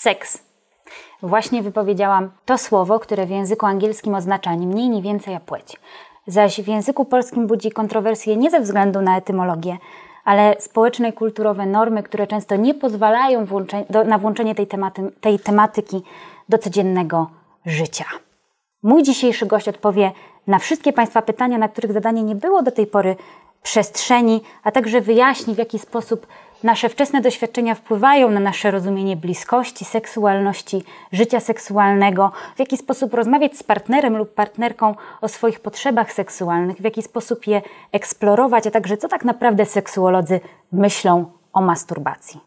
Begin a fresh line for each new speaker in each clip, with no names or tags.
Seks. Właśnie wypowiedziałam to słowo, które w języku angielskim oznacza ni mniej, ni więcej a płeć. Zaś w języku polskim budzi kontrowersje nie ze względu na etymologię, ale społeczne i kulturowe normy, które często nie pozwalają do, na włączenie tej, tematy, tej tematyki do codziennego życia. Mój dzisiejszy gość odpowie na wszystkie Państwa pytania, na których zadanie nie było do tej pory przestrzeni, a także wyjaśni, w jaki sposób nasze wczesne doświadczenia wpływają na nasze rozumienie bliskości, seksualności, życia seksualnego, w jaki sposób rozmawiać z partnerem lub partnerką o swoich potrzebach seksualnych, w jaki sposób je eksplorować, a także co tak naprawdę seksuolodzy myślą o masturbacji.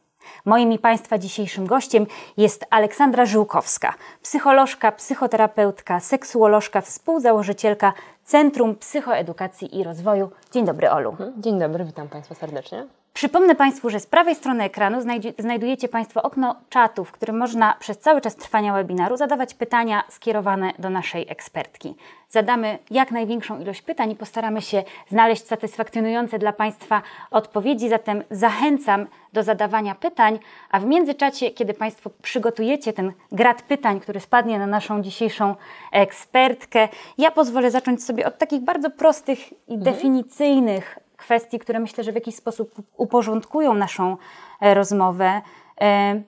Moim i Państwa dzisiejszym gościem jest Aleksandra Żółkowska, psycholożka, psychoterapeutka, seksuolożka, współzałożycielka Centrum Psychoedukacji i Rozwoju. Dzień dobry, Olu.
Dzień dobry, witam Państwa serdecznie.
Przypomnę Państwu, że z prawej strony ekranu znajdujecie Państwo okno czatu, w którym można przez cały czas trwania webinaru zadawać pytania skierowane do naszej ekspertki. Zadamy jak największą ilość pytań i postaramy się znaleźć satysfakcjonujące dla Państwa odpowiedzi, zatem zachęcam do zadawania pytań, a w międzyczasie, kiedy Państwo przygotujecie ten grad pytań, który spadnie na naszą dzisiejszą ekspertkę, ja pozwolę zacząć sobie od takich bardzo prostych i mhm. definicyjnych kwestii, które myślę, że w jakiś sposób uporządkują naszą e, rozmowę. E,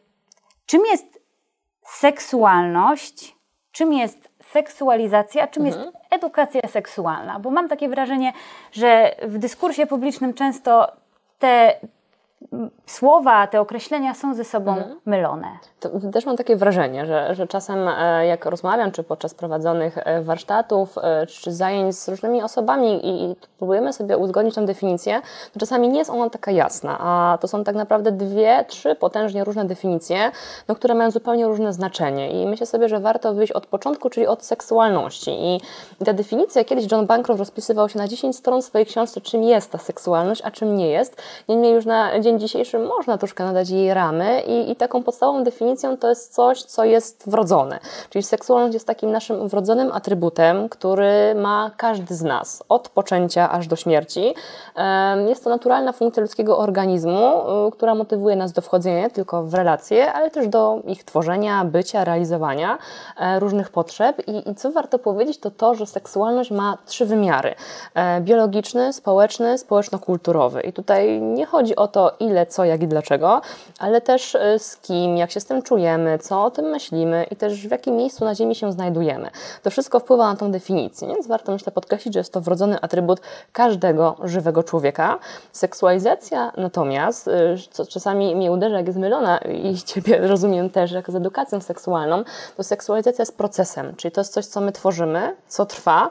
czym jest seksualność? Czym jest seksualizacja, czym mhm. jest edukacja seksualna? Bo mam takie wrażenie, że w dyskursie publicznym często te słowa, te określenia są ze sobą mhm. mylone.
To też mam takie wrażenie, że, że czasem e, jak rozmawiam, czy podczas prowadzonych e, warsztatów, e, czy zajęć z różnymi osobami i próbujemy sobie uzgodnić tę definicję, to czasami nie jest ona taka jasna, a to są tak naprawdę dwie, trzy potężnie różne definicje, no, które mają zupełnie różne znaczenie i myślę sobie, że warto wyjść od początku, czyli od seksualności i, i ta definicja, kiedyś John Bancroft rozpisywał się na 10 stron swojej książce, czym jest ta seksualność, a czym nie jest. Niemniej już na dzień dzisiejszy można troszkę nadać jej ramy i, i taką podstawową definicją to jest coś, co jest wrodzone. Czyli seksualność jest takim naszym wrodzonym atrybutem, który ma każdy z nas od poczęcia aż do śmierci. Jest to naturalna funkcja ludzkiego organizmu, y, która motywuje nas do wchodzenia nie tylko w relacje, ale też do ich tworzenia, bycia, realizowania e, różnych potrzeb. I, i co warto powiedzieć, to to, że seksualność ma trzy wymiary. E, biologiczny, społeczny, społeczno-kulturowy. I tutaj nie chodzi o to, ile, co, jak i dlaczego, ale też y, z kim, jak się z tym czujemy, co o tym myślimy i też w jakim miejscu na Ziemi się znajdujemy. To wszystko wpływa na tą definicję, więc warto myślę podkreślić, że jest to wrodzony atrybut każdego żywego człowieka. Seksualizacja natomiast, y, co czasami mnie uderza, jak jest mylona i Ciebie rozumiem też, jak z edukacją seksualną, to seksualizacja jest procesem, czyli to jest coś, co my tworzymy, co trwa,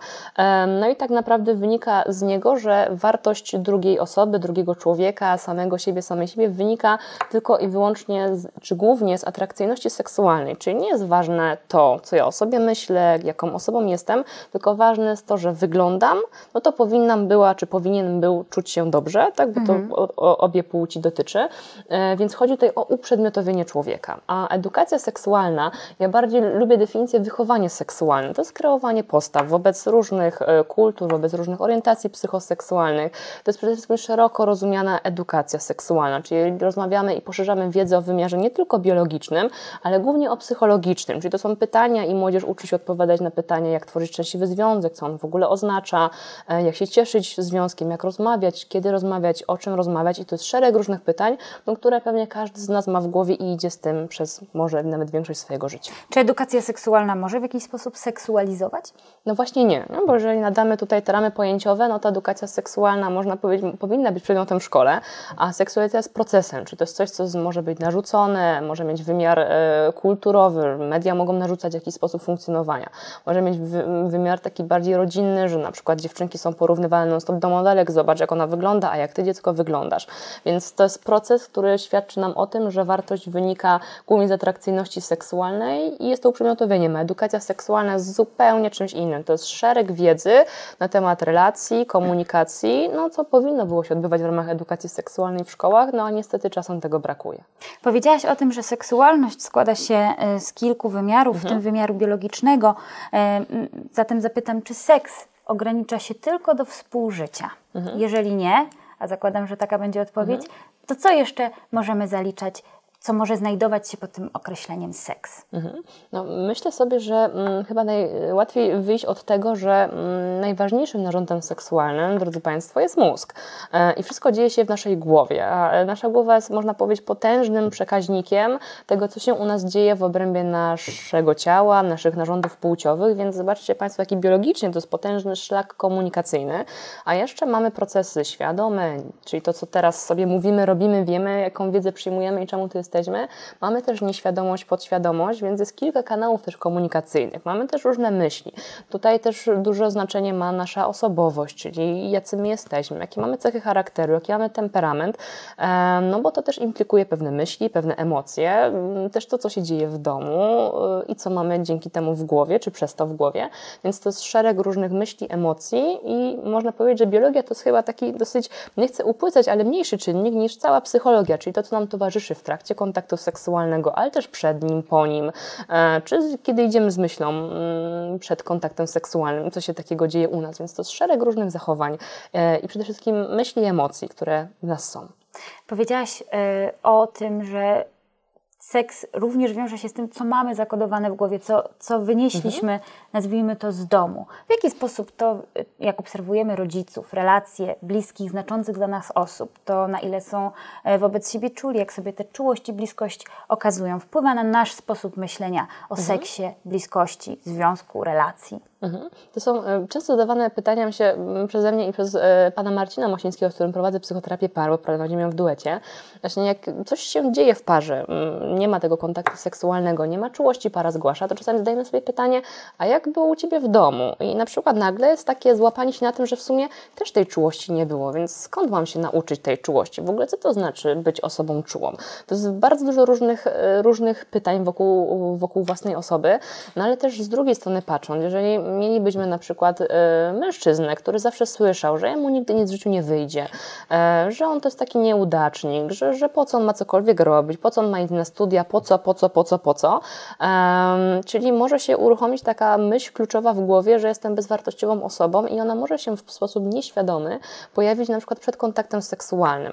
no i tak naprawdę wynika z niego, że wartość drugiej osoby, drugiego człowieka, samego siebie, samej siebie wynika tylko i wyłącznie, z, czy głównie z atrakcyjności seksualnej. Czyli nie jest ważne to, co ja o sobie myślę, jaką osobą jestem, tylko ważne jest to, że wyglądam, no to powinnam była, czy powinien był czuć się dobrze, tak, bo mhm. to o, o, obie płci dotyczy. E, więc chodzi tutaj o uprzedmiotowienie człowieka. A edukacja seksualna, ja bardziej lubię definicję wychowanie seksualne. To jest kreowanie postaw wobec różnych e, kultur, wobec różnych orientacji psychoseksualnych. To jest przede wszystkim szeroko rozumiana edukacja seksualna, czyli rozmawiamy i poszerzamy wiedzę o wymiarze nie tylko biologicznym, ale głównie o psychologicznym, czyli to są pytania i młodzież uczy się odpowiadać na pytania, jak tworzyć szczęśliwy związek, co on w ogóle oznacza, e, jak się cieszyć związkiem, jak rozmawiać, kiedy rozmawiać, o czym rozmawiać i to jest szereg różnych pytań, no, które pewnie każdy z nas ma w głowie i idzie z tym przez może nawet większość swojego życia.
Czy edukacja seksualna może w jakiś sposób seksualizować?
No właśnie nie, no bo jeżeli nadamy tutaj te ramy pojęciowe, no to edukacja seksualna można powiedzieć, powinna być przedmiotem w szkole, a seksualizacja jest procesem, czyli to jest coś, co może być narzucone, może mieć wymiar e, kulturowy, media mogą narzucać jakiś sposób funkcjonowania, może mieć wymiar taki bardziej rodzinny, że na przykład dziewczynki są porównywane non-stop do modelek, zobacz jak ona wygląda, a jak ty dziecko wyglądasz. Więc to jest proces, który świadczy nam o tym, że wartość wynika głównie z atrakcyjności seksualnej i jest to uprzedmiotowienie. Edukacja seksualna jest zupełnie czymś innym. To jest szereg wiedzy na temat relacji, komunikacji, no co powinno było się odbywać w ramach edukacji seksualnej w szkołach, no a niestety czasem tego brakuje.
Powiedziałaś o tym, że seksualność składa się e, z kilku wymiarów, mhm. w tym wymiaru biologicznego. E, zatem zapytam, czy seks ogranicza się tylko do współżycia? Mhm. Jeżeli nie, a zakładam, że taka będzie odpowiedź, mhm. to co jeszcze możemy zaliczać co może znajdować się pod tym określeniem seks? Mhm.
No, myślę sobie, że mm, chyba najłatwiej wyjść od tego, że mm, najważniejszym narządem seksualnym, drodzy Państwo, jest mózg. E, I wszystko dzieje się w naszej głowie. A nasza głowa jest, można powiedzieć, potężnym przekaźnikiem tego, co się u nas dzieje w obrębie naszego ciała, naszych narządów płciowych, więc zobaczcie Państwo, jaki biologicznie to jest potężny szlak komunikacyjny. A jeszcze mamy procesy świadome, czyli to, co teraz sobie mówimy, robimy, wiemy, jaką wiedzę przyjmujemy i czemu tu jesteśmy. Mamy też nieświadomość, podświadomość, więc jest kilka kanałów też komunikacyjnych. Mamy też różne myśli. Tutaj też duże znaczenie ma nasza osobowość, czyli jacy my jesteśmy, jakie mamy cechy charakteru, jaki mamy temperament, no bo to też implikuje pewne myśli, pewne emocje, mm, też to, co się dzieje w domu y, i co mamy dzięki temu w głowie, czy przez to w głowie. Więc to jest szereg różnych myśli, emocji i można powiedzieć, że biologia to jest chyba taki dosyć, nie chcę upłycać, ale mniejszy czynnik niż cała psychologia, czyli to, co nam towarzyszy w trakcie kontaktu seksualnego, ale też przed nim, po nim, e, czy kiedy idziemy z myślą mm, przed kontaktem seksualnym, co się takiego dzieje u nas. Więc to jest szereg różnych zachowań e, i przede wszystkim myśli i emocji, które w nas są.
Powiedziałaś e, o tym, że seks również wiąże się z tym, co mamy zakodowane w głowie, co, co wynieśliśmy, mhm. nazwijmy to z domu. W jaki sposób to, jak obserwujemy rodziców, relacje bliskich, znaczących dla nas osób, to na ile są e, wobec siebie czuli, jak sobie te czułość i bliskość okazują, wpływa na nasz sposób myślenia o mhm. seksie, bliskości, związku, relacji.
Mhm. To są e, często zadawane pytania się przeze mnie i przez e, pana Marcina Mosińskiego, z którym prowadzę psychoterapię par, bo prowadzimy ją w duecie. Właśnie jak coś się dzieje w parze, nie ma tego kontaktu seksualnego, nie ma czułości, para zgłasza, to czasami zadajemy sobie pytanie, a jak było u Ciebie w domu? I na przykład nagle jest takie złapanie się na tym, że w sumie też tej czułości nie było, więc skąd mam się nauczyć tej czułości? W ogóle co to znaczy być osobą czułą? To jest bardzo dużo różnych, e, różnych pytań wokół, wokół własnej osoby, no ale też z drugiej strony patrząc, jeżeli mielibyśmy na przykład y, mężczyznę, który zawsze słyszał, że jemu nigdy nic w życiu nie wyjdzie, y, że on to jest taki nieudacznik, że, że po co on ma cokolwiek robić, po co on ma iść na studia, po co, po co, po co, po co. Czyli może się uruchomić taka myśl kluczowa w głowie, że jestem bezwartościową osobą i ona może się w sposób nieświadomy pojawić na przykład przed kontaktem seksualnym.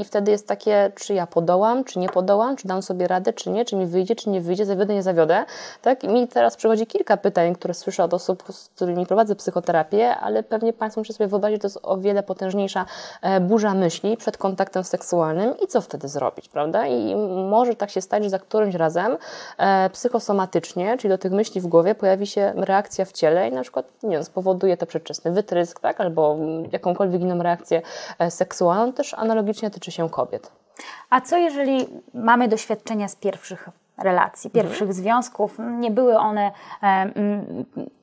I wtedy jest takie, czy ja podołam, czy nie podołam, czy dam sobie radę, czy nie, czy mi wyjdzie, czy nie wyjdzie, zawiodę, nie zawiodę. Tak? I mi teraz przychodzi kilka pytań, które słyszę od osób, z którymi prowadzę psychoterapię, ale pewnie Państwo muszą sobie wyobrazić, że to jest o wiele potężniejsza e, burza myśli przed kontaktem seksualnym i co wtedy zrobić, prawda? I może tak się stać, że za którymś razem e, psychosomatycznie, czyli do tych myśli w głowie pojawi się reakcja w ciele i na przykład, nie wiem, spowoduje to przedwczesny wytrysk, tak? Albo jakąkolwiek inną reakcję e, seksualną, też analogicznie tyczy się kobiet.
A co jeżeli mamy doświadczenia z pierwszych relacji, pierwszych mhm. związków? Nie były one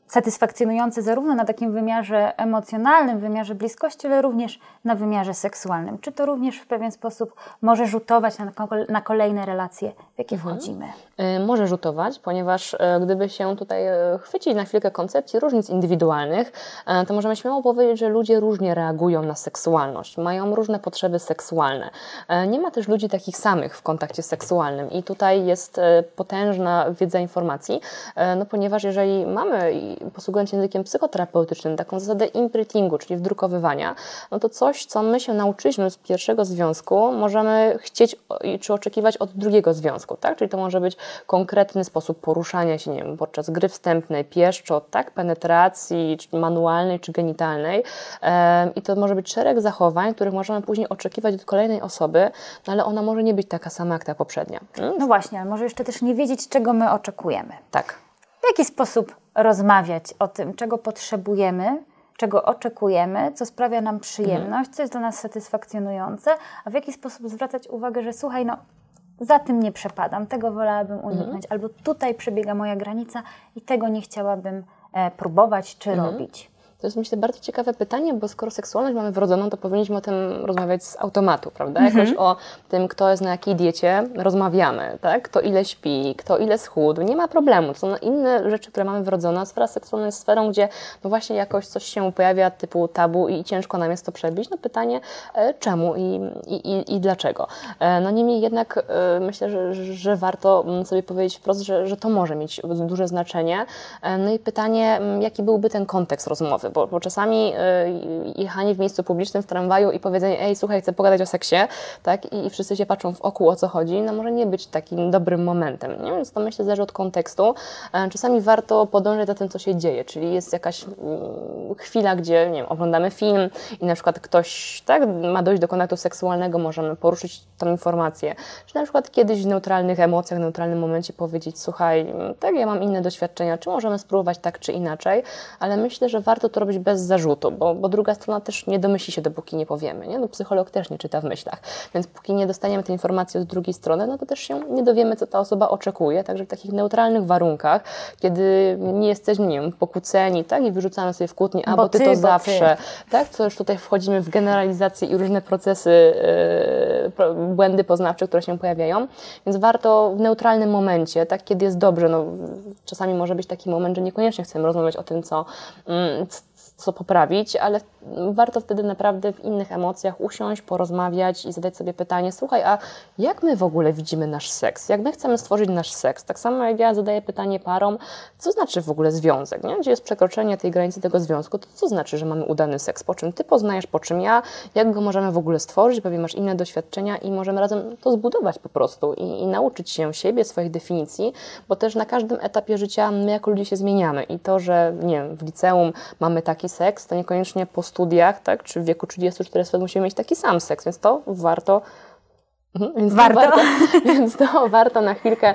satysfakcjonujące zarówno na takim wymiarze emocjonalnym, wymiarze bliskości, ale również na wymiarze seksualnym. Czy to również w pewien sposób może rzutować na, kolejne relacje, w jakie mhm. wchodzimy?
Y, może rzutować, ponieważ y, gdyby się tutaj y, chwycić na chwilkę koncepcji różnic indywidualnych, to możemy śmiało powiedzieć, że ludzie różnie reagują na seksualność, mają różne potrzeby seksualne. Nie ma też ludzi takich samych w kontakcie seksualnym i tutaj jest potężna wiedza informacji, no ponieważ jeżeli mamy posługując się językiem psychoterapeutycznym, taką zasadę imprintingu, czyli wdrukowywania, no to coś, co my się nauczyliśmy z pierwszego związku, możemy chcieć czy oczekiwać od drugiego związku, tak? Czyli to może być konkretny sposób poruszania się, nie wiem, podczas gry wstępnej, pieszczot, tak? Penetracji, czy manualnej, czy genitalnej. I to może być szereg zachowań, których możemy później oczekiwać od kolejnej osoby, no ale ona może nie być taka sama jak ta poprzednia.
Hmm? No właśnie, ale może jeszcze też nie wiedzieć, czego my oczekujemy.
Tak.
W jaki sposób rozmawiać o tym, czego potrzebujemy, czego oczekujemy, co sprawia nam przyjemność, co jest dla nas satysfakcjonujące, a w jaki sposób zwracać uwagę, że słuchaj, no za tym nie przepadam, tego wolałabym uniknąć, mhm. albo tutaj przebiega moja granica i tego nie chciałabym e, próbować czy mhm. robić.
To jest myślę bardzo ciekawe pytanie, bo skoro seksualność mamy wrodzoną, to powinniśmy o tym rozmawiać z automatu, prawda? Mhm. Jakoś o tym, kto jest na jakiej diecie, rozmawiamy, tak? Kto ile śpi, kto ile schudł, nie ma problemu. To są inne rzeczy, które mamy wrodzone. Sfera seksualna jest sferą, gdzie no właśnie jakoś coś się pojawia typu tabu i ciężko nam jest to przebić. No pytanie, e, czemu i, i, i dlaczego? E, no niemniej jednak e, myślę, że, że warto sobie powiedzieć wprost, że, że to może mieć duże znaczenie. No i pytanie, jaki byłby ten kontekst rozmowy, bo, bo czasami y, jechanie w miejscu publicznym w tramwaju i powiedzenie, ej, słuchaj, chcę pogadać o seksie, tak, i, i wszyscy się patrzą w oku, o co chodzi, no może nie być takim dobrym momentem, nie? Więc to myślę zależy od kontekstu. E, czasami warto podążać za tym, co się dzieje, czyli jest jakaś mm, chwila, gdzie, nie wiem, oglądamy film i na przykład ktoś, tak, ma dojść do kontaktu seksualnego, możemy poruszyć tą informację, czy na przykład kiedyś w neutralnych emocjach, w neutralnym momencie powiedzieć, słuchaj, tak, ja mam inne doświadczenia, czy możemy spróbować tak, czy inaczej, ale myślę, że warto to robić bez zarzutu, bo, bo druga strona też nie domyśli się, dopóki nie powiemy, nie? No, psycholog też nie czyta w myślach, więc póki nie dostaniemy tej informacji od drugiej strony, no to też się nie dowiemy, co ta osoba oczekuje, także w takich neutralnych warunkach, kiedy nie jesteśmy, nie wiem, pokłóceni, tak, i wyrzucamy sobie w kłótni, a bo, bo ty, ty to zawsze, ty. tak, co już tutaj wchodzimy w generalizację i różne procesy, yy, błędy poznawcze, które się pojawiają, więc warto w neutralnym momencie, tak, kiedy jest dobrze, no czasami może być taki moment, że niekoniecznie chcemy rozmawiać o tym, co, mm, co poprawić, ale warto wtedy naprawdę w innych emocjach usiąść, porozmawiać i zadać sobie pytanie, słuchaj, a jak my w ogóle widzimy nasz seks? Jak my chcemy stworzyć nasz seks? Tak samo jak ja zadaję pytanie parom, co znaczy w ogóle związek, nie? Gdzie jest przekroczenie tej granicy tego związku, to co znaczy, że mamy udany seks? Po czym ty poznajesz, po czym ja? Jak go możemy w ogóle stworzyć? Pewnie masz inne doświadczenia i możemy razem to zbudować po prostu i, i nauczyć się siebie, swoich definicji, bo też na każdym etapie życia my jako ludzie się zmieniamy i to, że nie wiem, w liceum mamy taki seks, to niekoniecznie po studiach, tak, czy w wieku 30-40 lat musimy mieć taki sam seks, więc to warto
Mhm, więc warto. warto.
więc to warto na chwilkę,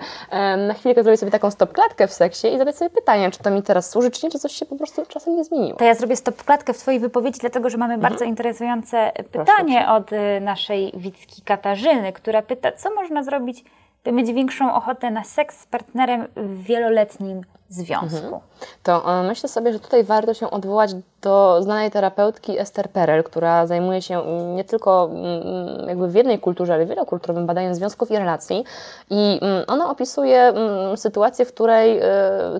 na chwilkę zrobić sobie taką stopklatkę w seksie i zadać sobie pytanie, czy to mi teraz służy, czy nie, czy coś się po prostu czasem nie zmieniło.
To ja zrobię stopklatkę w Twojej wypowiedzi, dlatego że mamy mhm. bardzo interesujące pytanie Proszę. od y, naszej widzki Katarzyny, która pyta, co można zrobić, by mieć większą ochotę na seks z partnerem w wieloletnim związku. Mhm.
To e, myślę sobie, że tutaj warto się odwołać do znanej terapeutki Esther Perel, która zajmuje się nie tylko mm, jakby w jednej kulturze, ale wielokulturowym badaniem związków i relacji. I mm, ona opisuje mm, sytuację, w której e,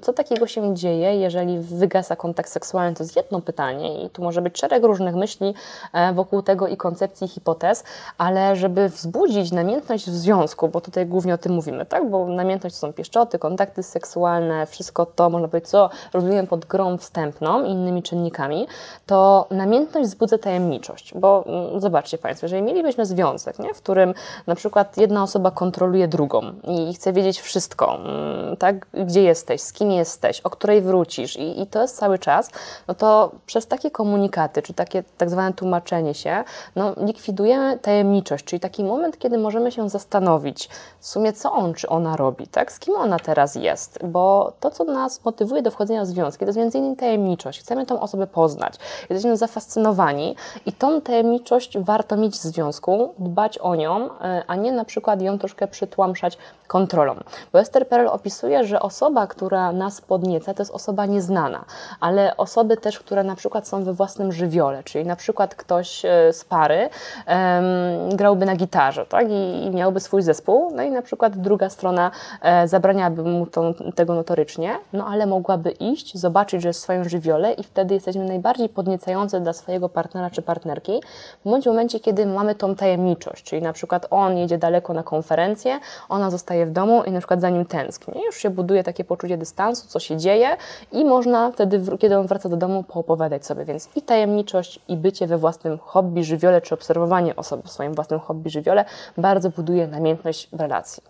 co takiego się dzieje, jeżeli wygasa kontakt seksualny. To jest jedno pytanie i tu może być szereg różnych myśli e, wokół tego i koncepcji, i hipotez, ale żeby wzbudzić namiętność w związku, bo tutaj głównie o tym mówimy, tak? Bo namiętność to są pieszczoty, kontakty seksualne, wszystko to, można powiedzieć, co rozumiem pod grą wstępną i innymi czynnikami, to namiętność wzbudza tajemniczość, bo mm, zobaczcie Państwo, jeżeli mielibyśmy związek, nie, w którym na przykład jedna osoba kontroluje drugą i chce wiedzieć wszystko, mm, tak, gdzie jesteś, z kim jesteś, o której wrócisz i, i to jest cały czas, no to przez takie komunikaty, czy takie tak zwane tłumaczenie się, no likwidujemy tajemniczość, czyli taki moment, kiedy możemy się zastanowić w sumie, co on czy ona robi, tak, z kim ona teraz jest, bo to, co nas motywuje do wchodzenia w związki, to jest między innymi tajemniczość. Chcemy tą osobę poznać. Jesteśmy zafascynowani i tą tajemniczość warto mieć w związku, dbać o nią, e, a nie na przykład ją troszkę przytłamszać kontrolą. Bo Esther Perel opisuje, że osoba, która nas podnieca, to jest osoba nieznana, ale osoby też, które na przykład są we własnym żywiole, czyli na przykład ktoś e, z pary um, grałby na gitarze tak? I, I, miałby swój zespół, no i na przykład druga strona e, zabraniałaby mu to, tego notorycznie, no ale mogłaby iść, zobaczyć, że jest w swoim żywiole i wtedy jesteśmy najbardziej podniecające dla swojego partnera czy partnerki, w bądź momencie, kiedy mamy tą tajemniczość, czyli na przykład on jedzie daleko na konferencję, ona zostaje w domu i na przykład za nim tęskni. Już się buduje takie poczucie dystansu, co się dzieje i można wtedy, kiedy on wraca do domu, poopowiadać sobie. Więc i tajemniczość, i bycie we własnym hobby, żywiole, czy obserwowanie osoby w swoim własnym hobby, żywiole bardzo buduje namiętność w relacji.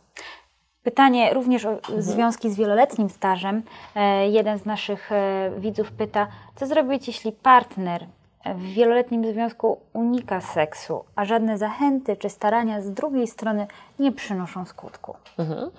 Pytanie również o mhm. związki z wieloletnim stażem. E, jeden z naszych e, widzów pyta, co zrobić, jeśli partner w wieloletnim związku unika seksu, a żadne zachęty czy starania z drugiej strony nie przynoszą skutku. Mhm.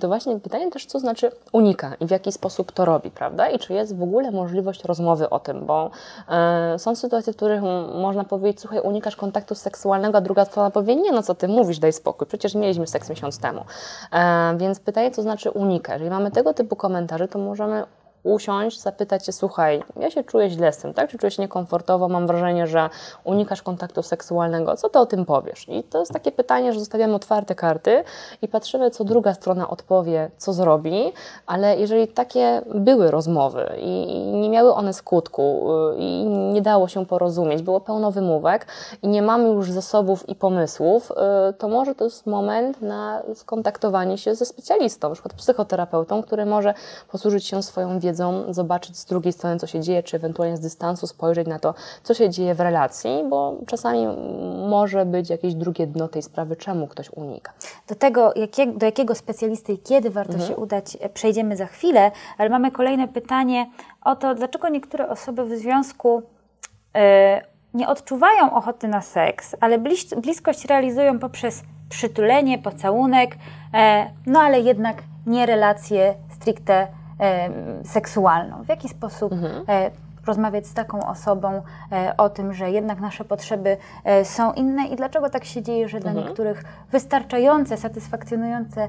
To właśnie pytanie też, co znaczy unika i w jaki sposób to robi, prawda? I czy jest w ogóle możliwość rozmowy o tym, bo e, są sytuacje, w których można powiedzieć, słuchaj, unikasz kontaktu seksualnego, a druga strona powie, nie no co ty mówisz, daj spokój, przecież mieliśmy seks miesiąc temu. E, więc pytanie, co znaczy unika. Jeżeli mamy tego typu komentarze, to możemy usiąść, zapytać się, słuchaj, ja się czuję źle z tym, tak? Czy czuję się niekomfortowo, mam wrażenie, że unikasz kontaktu seksualnego, co ty o tym powiesz? I to jest takie pytanie, że zostawiamy otwarte karty i patrzymy, co druga strona odpowie, co zrobi, ale jeżeli takie były rozmowy i nie miały one skutku y, i nie dało się porozumieć, było pełno wymówek i nie mamy już zasobów i pomysłów, y, to może to jest moment na skontaktowanie się ze specjalistą, przykład psychoterapeutą, który może posłużyć się swoją wiedzą wiedzą, zobaczyć z drugiej strony, co się dzieje, czy ewentualnie z dystansu spojrzeć na to, co się dzieje w relacji, bo czasami może być jakieś drugie dno tej sprawy, czemu ktoś unika.
Do tego, do jakiego specjalisty i kiedy warto mhm. się udać, e, przejdziemy za chwilę, ale mamy kolejne pytanie o to, dlaczego niektóre osoby w związku yy, nie odczuwają ochoty na seks, ale blis bliskość realizują poprzez przytulenie, pocałunek, e, no ale jednak nie relację stricte seksualną. W jaki sposób mhm. e, rozmawiać z taką osobą e, o tym, że jednak nasze potrzeby e, są inne i dlaczego tak się dzieje, że mhm. dla niektórych wystarczające, satysfakcjonujące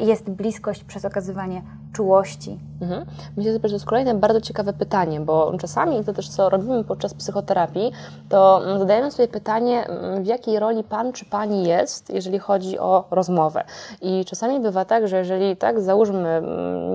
jest bliskość przez okazywanie czułości.
Mhm. Myślę, że to jest kolejne bardzo ciekawe pytanie, bo czasami to też, co robimy podczas psychoterapii, to zadajemy sobie pytanie, w jakiej roli pan czy pani jest, jeżeli chodzi o rozmowę. I czasami bywa tak, że jeżeli tak, załóżmy,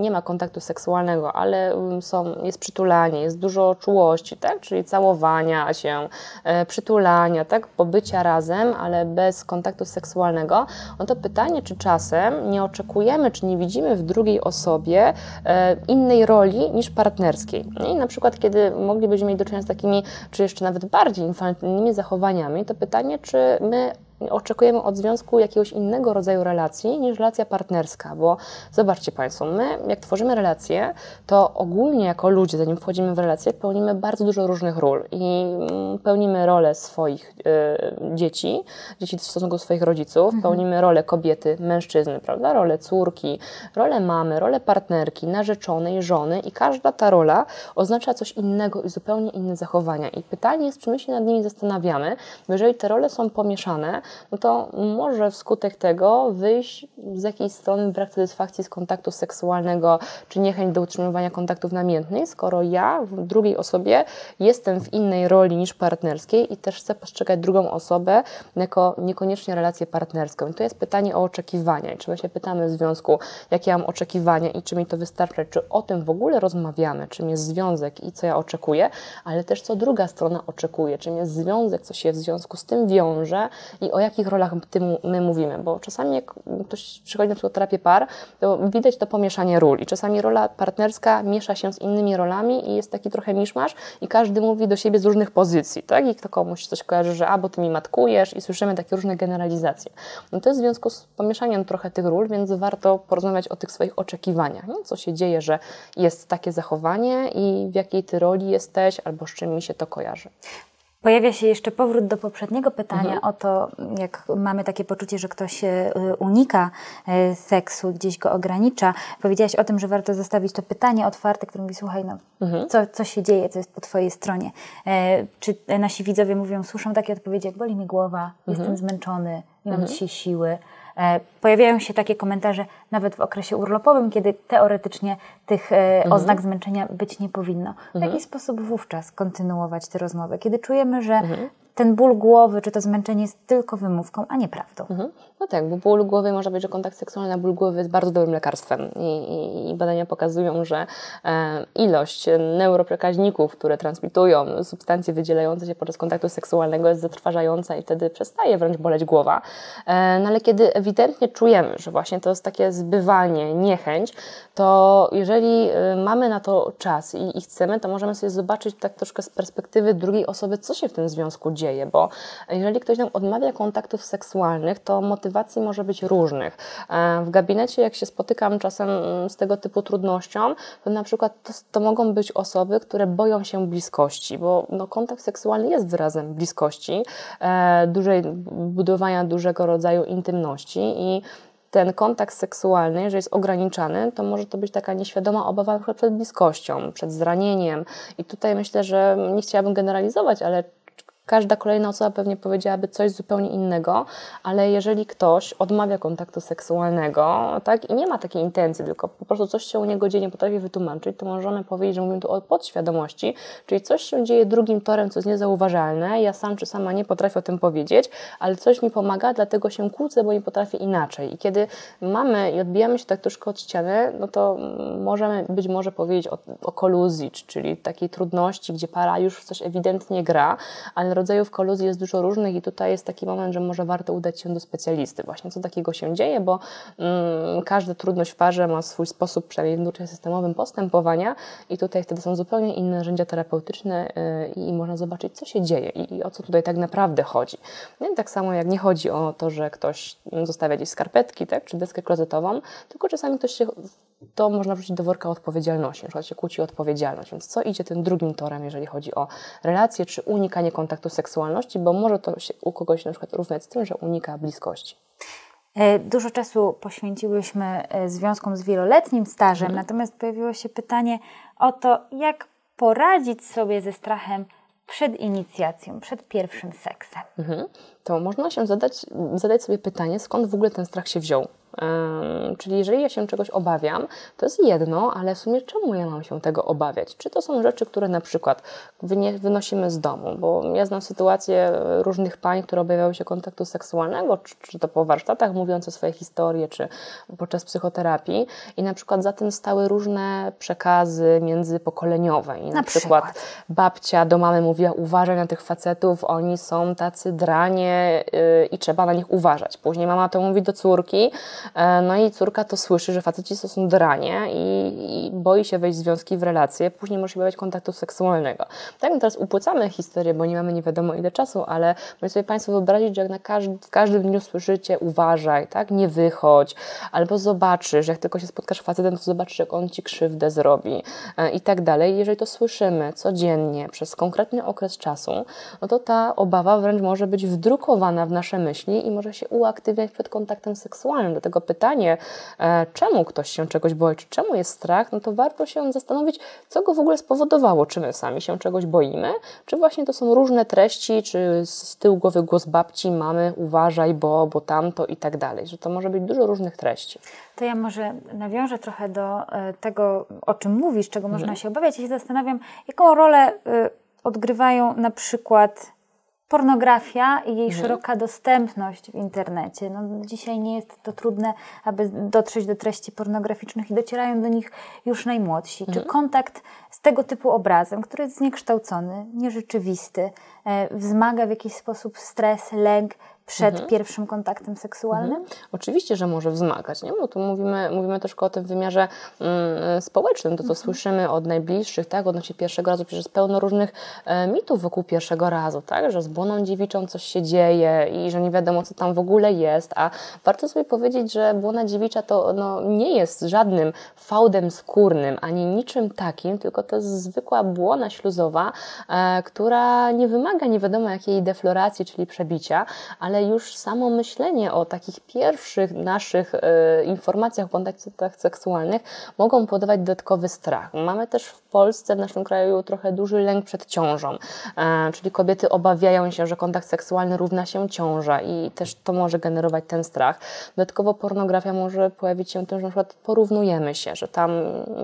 nie ma kontaktu seksualnego, ale są, jest przytulanie, jest dużo czułości, tak? czyli całowania się, e, przytulania, tak? pobycia razem, ale bez kontaktu seksualnego, no to pytanie, czy czasem nie oczekujemy, czy nie widzimy w drugiej osobie e, innej roli niż partnerskiej. I na przykład, kiedy moglibyśmy mieć do czynienia z takimi, czy jeszcze nawet bardziej infantylnymi zachowaniami, to pytanie, czy my oczekujemy od związku jakiegoś innego rodzaju relacji niż relacja partnerska, bo zobaczcie Państwo, my jak tworzymy relacje, to ogólnie jako ludzie, zanim wchodzimy w relacje, pełnimy bardzo dużo różnych ról i mm, pełnimy rolę swoich y, dzieci, dzieci w stosunku do swoich rodziców, mhm. pełnimy rolę kobiety, mężczyzny, prawda, rolę córki, rolę mamy, rolę partnerki, narzeczonej, żony i każda ta rola oznacza coś innego i zupełnie inne zachowania. I pytanie jest, czy my się nad nimi zastanawiamy, bo jeżeli te role są pomieszane, no to może wskutek tego wyjść z jakiejś strony brak satysfakcji z kontaktu seksualnego, czy niechęć do utrzymywania kontaktów namiętnych, skoro ja w drugiej osobie jestem w innej roli niż partnerskiej i też chcę postrzegać drugą osobę jako niekoniecznie relację partnerską. I to jest pytanie o oczekiwania. I czy my się pytamy w związku, jakie mam oczekiwania i czy mi to wystarcza, czy o tym w ogóle rozmawiamy, czym jest związek i co ja oczekuję, ale też co druga strona oczekuje, czym jest związek, co się w związku z tym wiąże i o jakich rolach my mówimy, bo czasami jak ktoś przychodzi na psychoterapię par, to widać to pomieszanie ról i czasami rola partnerska miesza się z innymi rolami i jest taki trochę miszmasz i każdy mówi do siebie z różnych pozycji, tak? I kto komuś coś kojarzy, że a, bo ty mi matkujesz i słyszymy takie różne generalizacje. No to jest w związku z pomieszaniem trochę tych ról, więc warto porozmawiać o tych swoich oczekiwaniach, nie? co się dzieje, że jest takie zachowanie i w jakiej ty roli jesteś albo z czym mi się to kojarzy.
Pojawia się jeszcze powrót do poprzedniego pytania mhm. o to, jak mamy takie poczucie, że ktoś y, unika y, seksu, gdzieś go ogranicza. Powiedziałaś o tym, że warto zostawić to pytanie otwarte, które mówi, słuchaj, no, mhm. co, co się dzieje, co jest po Twojej stronie. E, czy nasi widzowie mówią, słyszą takie odpowiedzi, jak boli mi głowa, mhm. jestem zmęczony, nie mam mhm. dzisiaj siły. E, pojawiają się takie komentarze nawet w okresie urlopowym, kiedy teoretycznie tych e, mhm. oznak zmęczenia być nie powinno. W mhm. jaki sposób wówczas kontynuować tę rozmowę, kiedy czujemy, że mhm ten ból głowy czy to zmęczenie jest tylko wymówką, a nie prawdą. Mhm.
No tak, bo ból głowy może być, że kontakt seksualny na ból głowy jest bardzo dobrym lekarstwem i, i, badania pokazują, że e, ilość neuroprzekaźników, które transmitują substancje wydzielające się podczas kontaktu seksualnego jest zatrważająca i wtedy przestaje wręcz boleć głowa. E, no ale kiedy ewidentnie czujemy, że właśnie to jest takie zbywanie, niechęć, to jeżeli e, mamy na to czas i, i chcemy, to możemy sobie zobaczyć tak troszkę z perspektywy drugiej osoby, co się w tym związku dzieje dzieje, bo jeżeli ktoś nam odmawia kontaktów seksualnych, to motywacji może być różnych. E, w gabinecie, jak się spotykam czasem mm, z tego typu trudnością, to na przykład to, to mogą być osoby, które boją się bliskości, bo no, kontakt seksualny jest wyrazem bliskości, e, dużej, budowania dużego rodzaju intymności i ten kontakt seksualny, jeżeli jest ograniczany, to może to być taka nieświadoma obawa przed bliskością, przed zranieniem. I tutaj myślę, że nie chciałabym generalizować, ale Każda kolejna osoba pewnie powiedziałaby coś zupełnie innego, ale jeżeli ktoś odmawia kontaktu seksualnego, tak, i nie ma takiej intencji, tylko po prostu coś się u niego dzieje, nie potrafi wytłumaczyć, to możemy powiedzieć, że mówimy tu o podświadomości, czyli coś się dzieje drugim torem, co jest niezauważalne, ja sam czy sama nie potrafię o tym powiedzieć, ale coś mi pomaga, dlatego się kłócę, bo nie potrafię inaczej. I kiedy mamy i odbijamy się tak troszkę od ściany, no to możemy być może powiedzieć o, o koluzji, czyli takiej trudności, gdzie para już coś ewidentnie gra, ale rodzajów koluzji jest dużo różnych i tutaj jest taki moment, że może warto udać się do specjalisty. Właśnie co takiego się dzieje, bo mm, każda trudność w parze ma swój sposób, przynajmniej w systemowym postępowania i tutaj wtedy są zupełnie inne narzędzia terapeutyczne yy, i można zobaczyć, co się dzieje i, i, o co tutaj tak naprawdę chodzi. Nie? Tak samo jak nie chodzi o to, że ktoś zostawia gdzieś skarpetki, tak, czy deskę klozetową, tylko czasami ktoś się to można wrzucić do worka odpowiedzialności, na przykład się kłóci odpowiedzialność. Więc co idzie tym drugim torem, jeżeli chodzi o relacje czy unikanie kontaktu seksualności, bo może to się u kogoś na przykład równać z tym, że unika bliskości.
E, dużo czasu poświęciłyśmy e, związkom z wieloletnim stażem, mhm. natomiast pojawiło się pytanie o to, jak poradzić sobie ze strachem przed inicjacją, przed pierwszym seksem. Mhm.
To można się zadać, zadać sobie pytanie, skąd w ogóle ten strach się wziął. Czyli jeżeli ja się czegoś obawiam, to jest jedno, ale w sumie czemu ja mam się tego obawiać? Czy to są rzeczy, które na przykład wynosimy z domu? Bo ja znam sytuacje różnych pań, które obawiały się kontaktu seksualnego, czy, czy to po warsztatach mówiące swoje historie, czy podczas psychoterapii i na przykład za tym stały różne przekazy międzypokoleniowe. I na, na przykład, przykład babcia do mamy mówiła uważaj na tych facetów, oni są tacy dranie yy, i trzeba na nich uważać. Później mama to mówi do córki, no i córka to słyszy, że faceci to są dranie i, i boi się wejść w związki, w relacje, później może się bawić kontaktu seksualnego. Tak, teraz upłycamy historię, bo nie mamy nie wiadomo ile czasu, ale możecie sobie Państwo wyobrazić, że jak na każdy, w każdym dniu słyszycie uważaj, tak, nie wychodź, albo zobaczysz, jak tylko się spotkasz facetem, to zobaczysz, jak on Ci krzywdę zrobi e, i tak dalej. Jeżeli to słyszymy codziennie, przez konkretny okres czasu, no to ta obawa wręcz może być wdrukowana w nasze myśli i może się uaktywniać przed kontaktem seksualnym. Dlatego tego pytanie, e, czemu ktoś się czegoś boi, czy czemu jest strach, no to warto się zastanowić, co go w ogóle spowodowało. Czy my sami się czegoś boimy, czy właśnie to są różne treści, czy z tyłu głowy głos babci, mamy, uważaj, bo, bo tamto i tak dalej, że to może być dużo różnych treści.
To ja może nawiążę trochę do e, tego, o czym mówisz, czego mhm. można się obawiać. Ja się zastanawiam, jaką rolę e, odgrywają na przykład pornografia i jej mhm. szeroka dostępność w internecie. No, dzisiaj nie jest to trudne, aby dotrzeć do treści pornograficznych i docierają do nich już najmłodsi. Mhm. Czy kontakt z tego typu obrazem, który jest zniekształcony, nierzeczywisty, e, wzmaga w jakiś sposób stres, lęk, przed mhm. pierwszym kontaktem seksualnym? Mhm.
Oczywiście, że może wzmagać, nie? bo tu mówimy, mówimy też o tym wymiarze mm, społecznym, to co mhm. słyszymy od najbliższych, tak, odnośnie pierwszego razu, przecież jest pełno różnych e, mitów wokół pierwszego razu, tak, że z błoną dziewiczą coś się dzieje i że nie wiadomo, co tam w ogóle jest, a warto sobie powiedzieć, że błona dziewicza to no, nie jest żadnym fałdem skórnym, ani niczym takim, tylko to jest zwykła błona śluzowa, e, która nie wymaga nie wiadomo jakiej defloracji, czyli przebicia, ale już samo myślenie o takich pierwszych naszych e, informacjach o kontaktach seksualnych mogą podawać dodatkowy strach. Mamy też w Polsce, w naszym kraju trochę duży lęk przed ciążą, e, czyli kobiety obawiają się, że kontakt seksualny równa się ciąża i też to może generować ten strach. Dodatkowo pornografia może pojawić się tym, że na przykład porównujemy się, że tam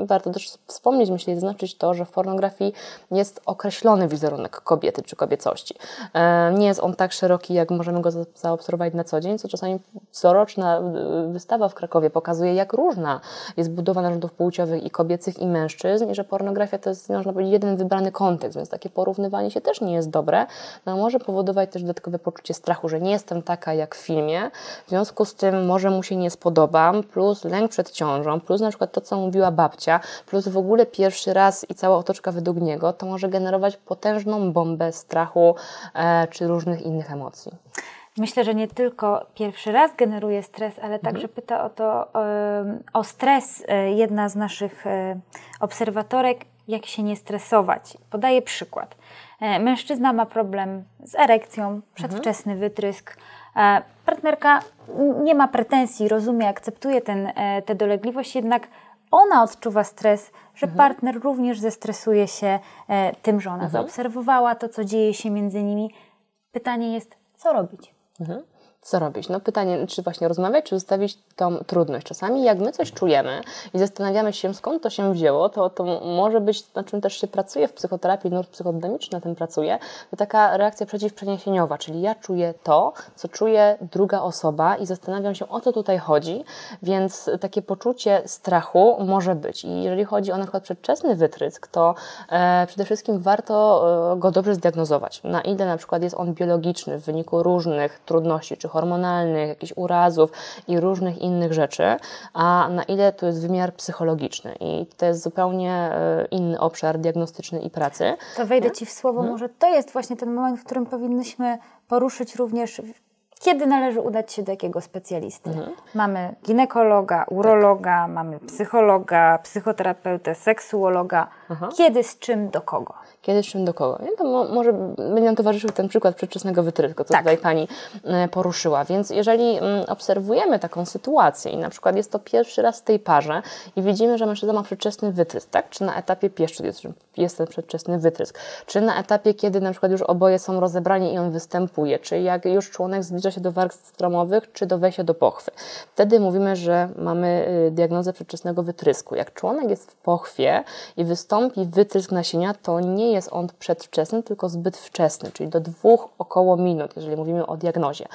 warto też wspomnieć, myślę, zaznaczyć to, że w pornografii jest określony wizerunek kobiety czy kobiecości. E, nie jest on tak szeroki, jak możemy go zaobserwować na co dzień, co czasami coroczna y, wystawa w Krakowie pokazuje, jak różna jest budowa narządów płciowych i kobiecych, i mężczyzn, i że pornografia to jest, można powiedzieć, jeden wybrany kontekst, więc takie porównywanie się też nie jest dobre, no może powodować też dodatkowe poczucie strachu, że nie jestem taka jak w filmie, w związku z tym może mu się nie spodobam, plus lęk przed ciążą, plus na przykład to, co mówiła babcia, plus w ogóle pierwszy raz i cała otoczka według niego, to może generować potężną bombę strachu e, czy różnych innych emocji.
Myślę, że nie tylko pierwszy raz generuje stres, ale także mhm. pyta o to, o stres e, jedna z naszych e, obserwatorek, jak się nie stresować. Podaję przykład. E, mężczyzna ma problem z erekcją, przedwczesny mhm. wytrysk. Partnerka nie ma pretensji, rozumie, akceptuje ten, tę dolegliwość, jednak ona odczuwa stres, że mhm. partner również zestresuje się tym, że ona mhm. zaobserwowała to, co dzieje się między nimi. Pytanie jest, co robić? Mhm.
Co robić? No pytanie, czy właśnie rozmawiać, czy zostawić tą trudność. Czasami jak my coś czujemy i zastanawiamy się, skąd to się wzięło, to, to może być, na czym też się pracuje w psychoterapii, nurt psychodynamiczny na tym pracuje, to taka reakcja przeciwprzeniesieniowa, czyli ja czuję to, co czuje druga osoba i zastanawiam się, o co tutaj chodzi, więc takie poczucie strachu może być. I jeżeli chodzi o na przykład przedwczesny wytrysk, to e, przede wszystkim warto e, go dobrze zdiagnozować. Na ile na przykład jest on biologiczny w wyniku różnych trudności, czy hormonalnych, jakichś urazów i różnych innych rzeczy, a na ile to jest wymiar psychologiczny. I to jest zupełnie e, inny obszar diagnostyczny i pracy.
To wejdę Ci w słowo, hmm? może to jest właśnie ten moment, w którym powinnyśmy poruszyć również kiedy należy udać się do jakiego specjalisty. Mhm. Mamy ginekologa, urologa, tak. mamy psychologa, psychoterapeutę, seksuologa. Aha. Kiedy, z czym, do kogo?
Kiedy, z czym, do kogo? to mo może będzie nam towarzyszył ten przykład przedwczesnego wytrychu, co tak. tutaj Pani e, poruszyła. Więc jeżeli mm, obserwujemy taką sytuację i na przykład jest to pierwszy raz w tej parze i widzimy, że mężczyzna ma przedwczesny wytrysk, tak? Czy na etapie pieszczot jest, jest ten przedwczesny wytrysk, czy na etapie, kiedy na przykład już oboje są rozebrani i on występuje, czy jak już członek zbliża się do warg stromowych, czy do wejścia do pochwy. Wtedy mówimy, że mamy y, diagnozę przedwczesnego wytrysku. Jak członek jest w pochwie i wystąpi wytrysk nasienia, to nie jest on przedwczesny, tylko zbyt wczesny, czyli do dwóch około minut, jeżeli mówimy o diagnozie.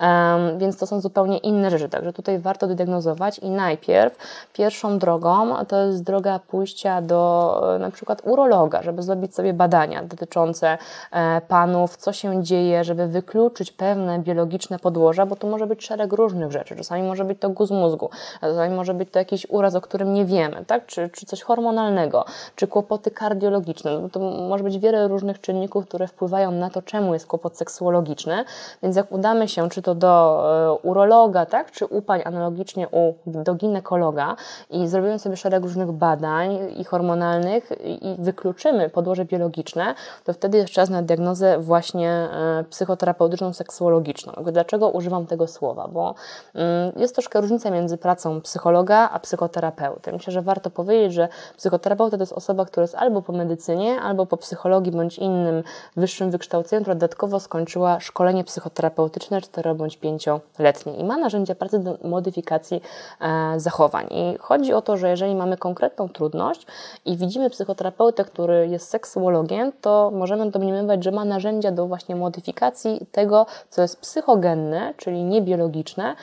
Um, więc to są zupełnie inne rzeczy, także tutaj warto diagnozować i najpierw pierwszą drogą to jest droga pójścia do e, na przykład urologa, żeby zrobić sobie badania dotyczące e, panów, co się dzieje, żeby wykluczyć pewne biologiczne podłoża, bo to może być szereg różnych rzeczy. Czasami może być to guz mózgu, czasami może być to jakiś uraz, o którym nie wiemy, tak? czy, czy coś hormonalnego, czy kłopoty kardiologiczne. No to może być wiele różnych czynników, które wpływają na to, czemu jest kłopot seksuologiczny. Więc jak udamy się czy to do e, urologa, tak? czy u pań analogicznie u, do ginekologa i zrobimy sobie szereg różnych badań i hormonalnych i wykluczymy podłoże biologiczne, to wtedy jest czas na diagnozę właśnie e, psychoterapeutyczną, seksuologiczną. Dlaczego Dlaczego używam tego słowa? Bo mm, jest troszkę różnica między pracą psychologa a psychoterapeuty. Myślę, że warto powiedzieć, że psychoterapeuta to jest osoba, która jest albo po medycynie, albo po psychologii bądź innym wyższym wykształceniu, która dodatkowo skończyła szkolenie psychoterapeutyczne 4 bądź 5-letnie i ma narzędzia pracy do modyfikacji e, zachowań. I chodzi o to, że jeżeli mamy konkretną trudność i widzimy psychoterapeutę, który jest seksuologiem, to możemy domniemywać, że ma narzędzia do właśnie modyfikacji tego, co jest psychogenne czyli niebiologiczne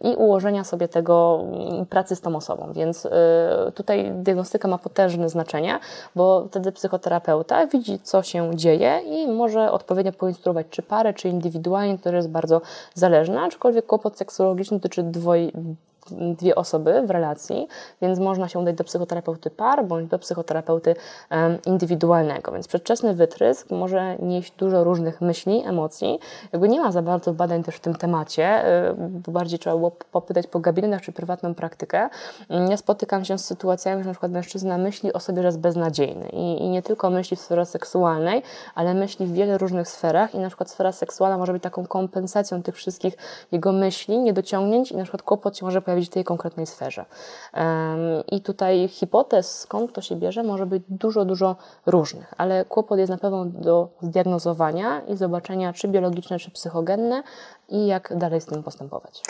i ułożenia sobie tego mm, pracy z tą osobą. Więc y, tutaj diagnostyka ma potężne znaczenie, bo wtedy psychoterapeuta widzi, co się dzieje i może odpowiednio poinstruować czy parę, czy indywidualnie, to jest bardzo zależne, aczkolwiek kłopot seksuologiczny dotyczy dwoj, dwie osoby w relacji, więc można się udać do psychoterapeuty par bądź do psychoterapeuty indywidualnego. Więc przedwczesny wytrysk może nieść dużo różnych myśli, emocji. Jakby nie ma za bardzo badań też w tym temacie, bo bardziej trzeba było popytać po gabinetach czy prywatną praktykę. Mm, ja spotykam się z sytuacjami, że na przykład mężczyzna myśli o sobie, że jest beznadziejny I, i nie tylko myśli w sferze seksualnej, ale myśli w wiele różnych sferach i na przykład sfera seksualna może być taką kompensacją tych wszystkich jego myśli, niedociągnięć i na przykład kłopot się może pojawić pojawić w tej konkretnej sferze. I tutaj hipotez, skąd to się bierze, może być dużo, dużo różnych, ale kłopot jest na pewno do zdiagnozowania i zobaczenia, czy biologiczne, czy psychogenne i jak dalej z tym postępować.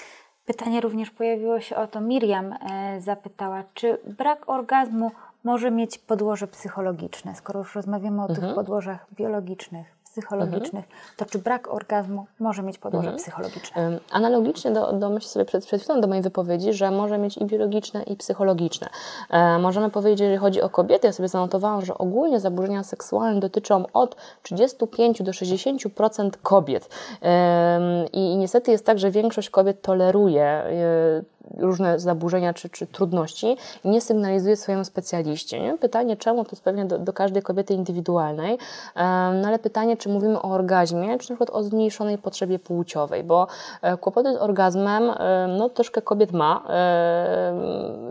Pytanie również pojawiło się o to. Miriam e, zapytała, czy brak orgazmu może mieć podłoże psychologiczne, skoro już rozmawiamy o mhm. tych podłożach biologicznych psychologicznych, mhm. to czy brak orgazmu może mieć podłoże mhm. psychologiczne?
Analogicznie do, do myślę sobie przed, przed chwilą do mojej wypowiedzi, że może mieć i biologiczne, i psychologiczne. E, możemy powiedzieć, jeżeli chodzi o kobiety, ja sobie zanotowałam, że ogólnie zaburzenia seksualne dotyczą od 35 do 60% kobiet. E, i, I niestety jest tak, że większość kobiet toleruje e, różne zaburzenia czy, czy trudności nie sygnalizuje swojemu specjaliście. Nie? Pytanie, czemu, to jest pewnie do, do każdej kobiety indywidualnej, no ale pytanie, czy mówimy o orgazmie, czy na przykład o zmniejszonej potrzebie płciowej, bo e, kłopoty z orgazmem, no troszkę kobiet ma,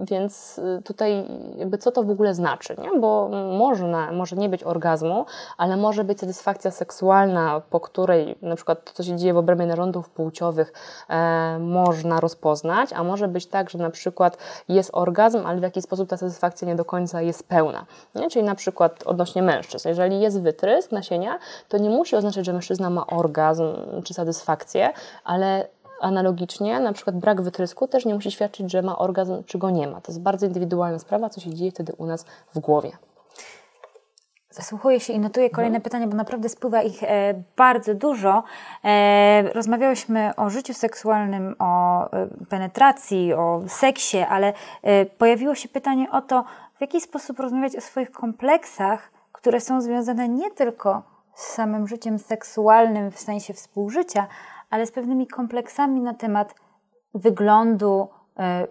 więc tutaj jakby co to w ogóle znaczy, nie? bo można, może nie być orgazmu, ale może być satysfakcja seksualna, po której na przykład to, co się dzieje w obrębie narządów płciowych, e, można rozpoznać, a może może być tak, że na przykład jest orgazm, ale w jakiś sposób ta satysfakcja nie do końca jest pełna. Nie? Czyli na przykład odnośnie mężczyzn, jeżeli jest wytrysk nasienia, to nie musi oznaczać, że mężczyzna ma orgazm czy satysfakcję, ale analogicznie, na przykład brak wytrysku też nie musi świadczyć, że ma orgazm, czy go nie ma. To jest bardzo indywidualna sprawa, co się dzieje wtedy u nas w głowie.
Zasłuchuję się i notuję kolejne no. pytania, bo naprawdę spływa ich e, bardzo dużo. E, rozmawiałyśmy o życiu seksualnym, o e, penetracji, o seksie, ale e, pojawiło się pytanie o to, w jaki sposób rozmawiać o swoich kompleksach, które są związane nie tylko z samym życiem seksualnym w sensie współżycia, ale z pewnymi kompleksami na temat wyglądu e,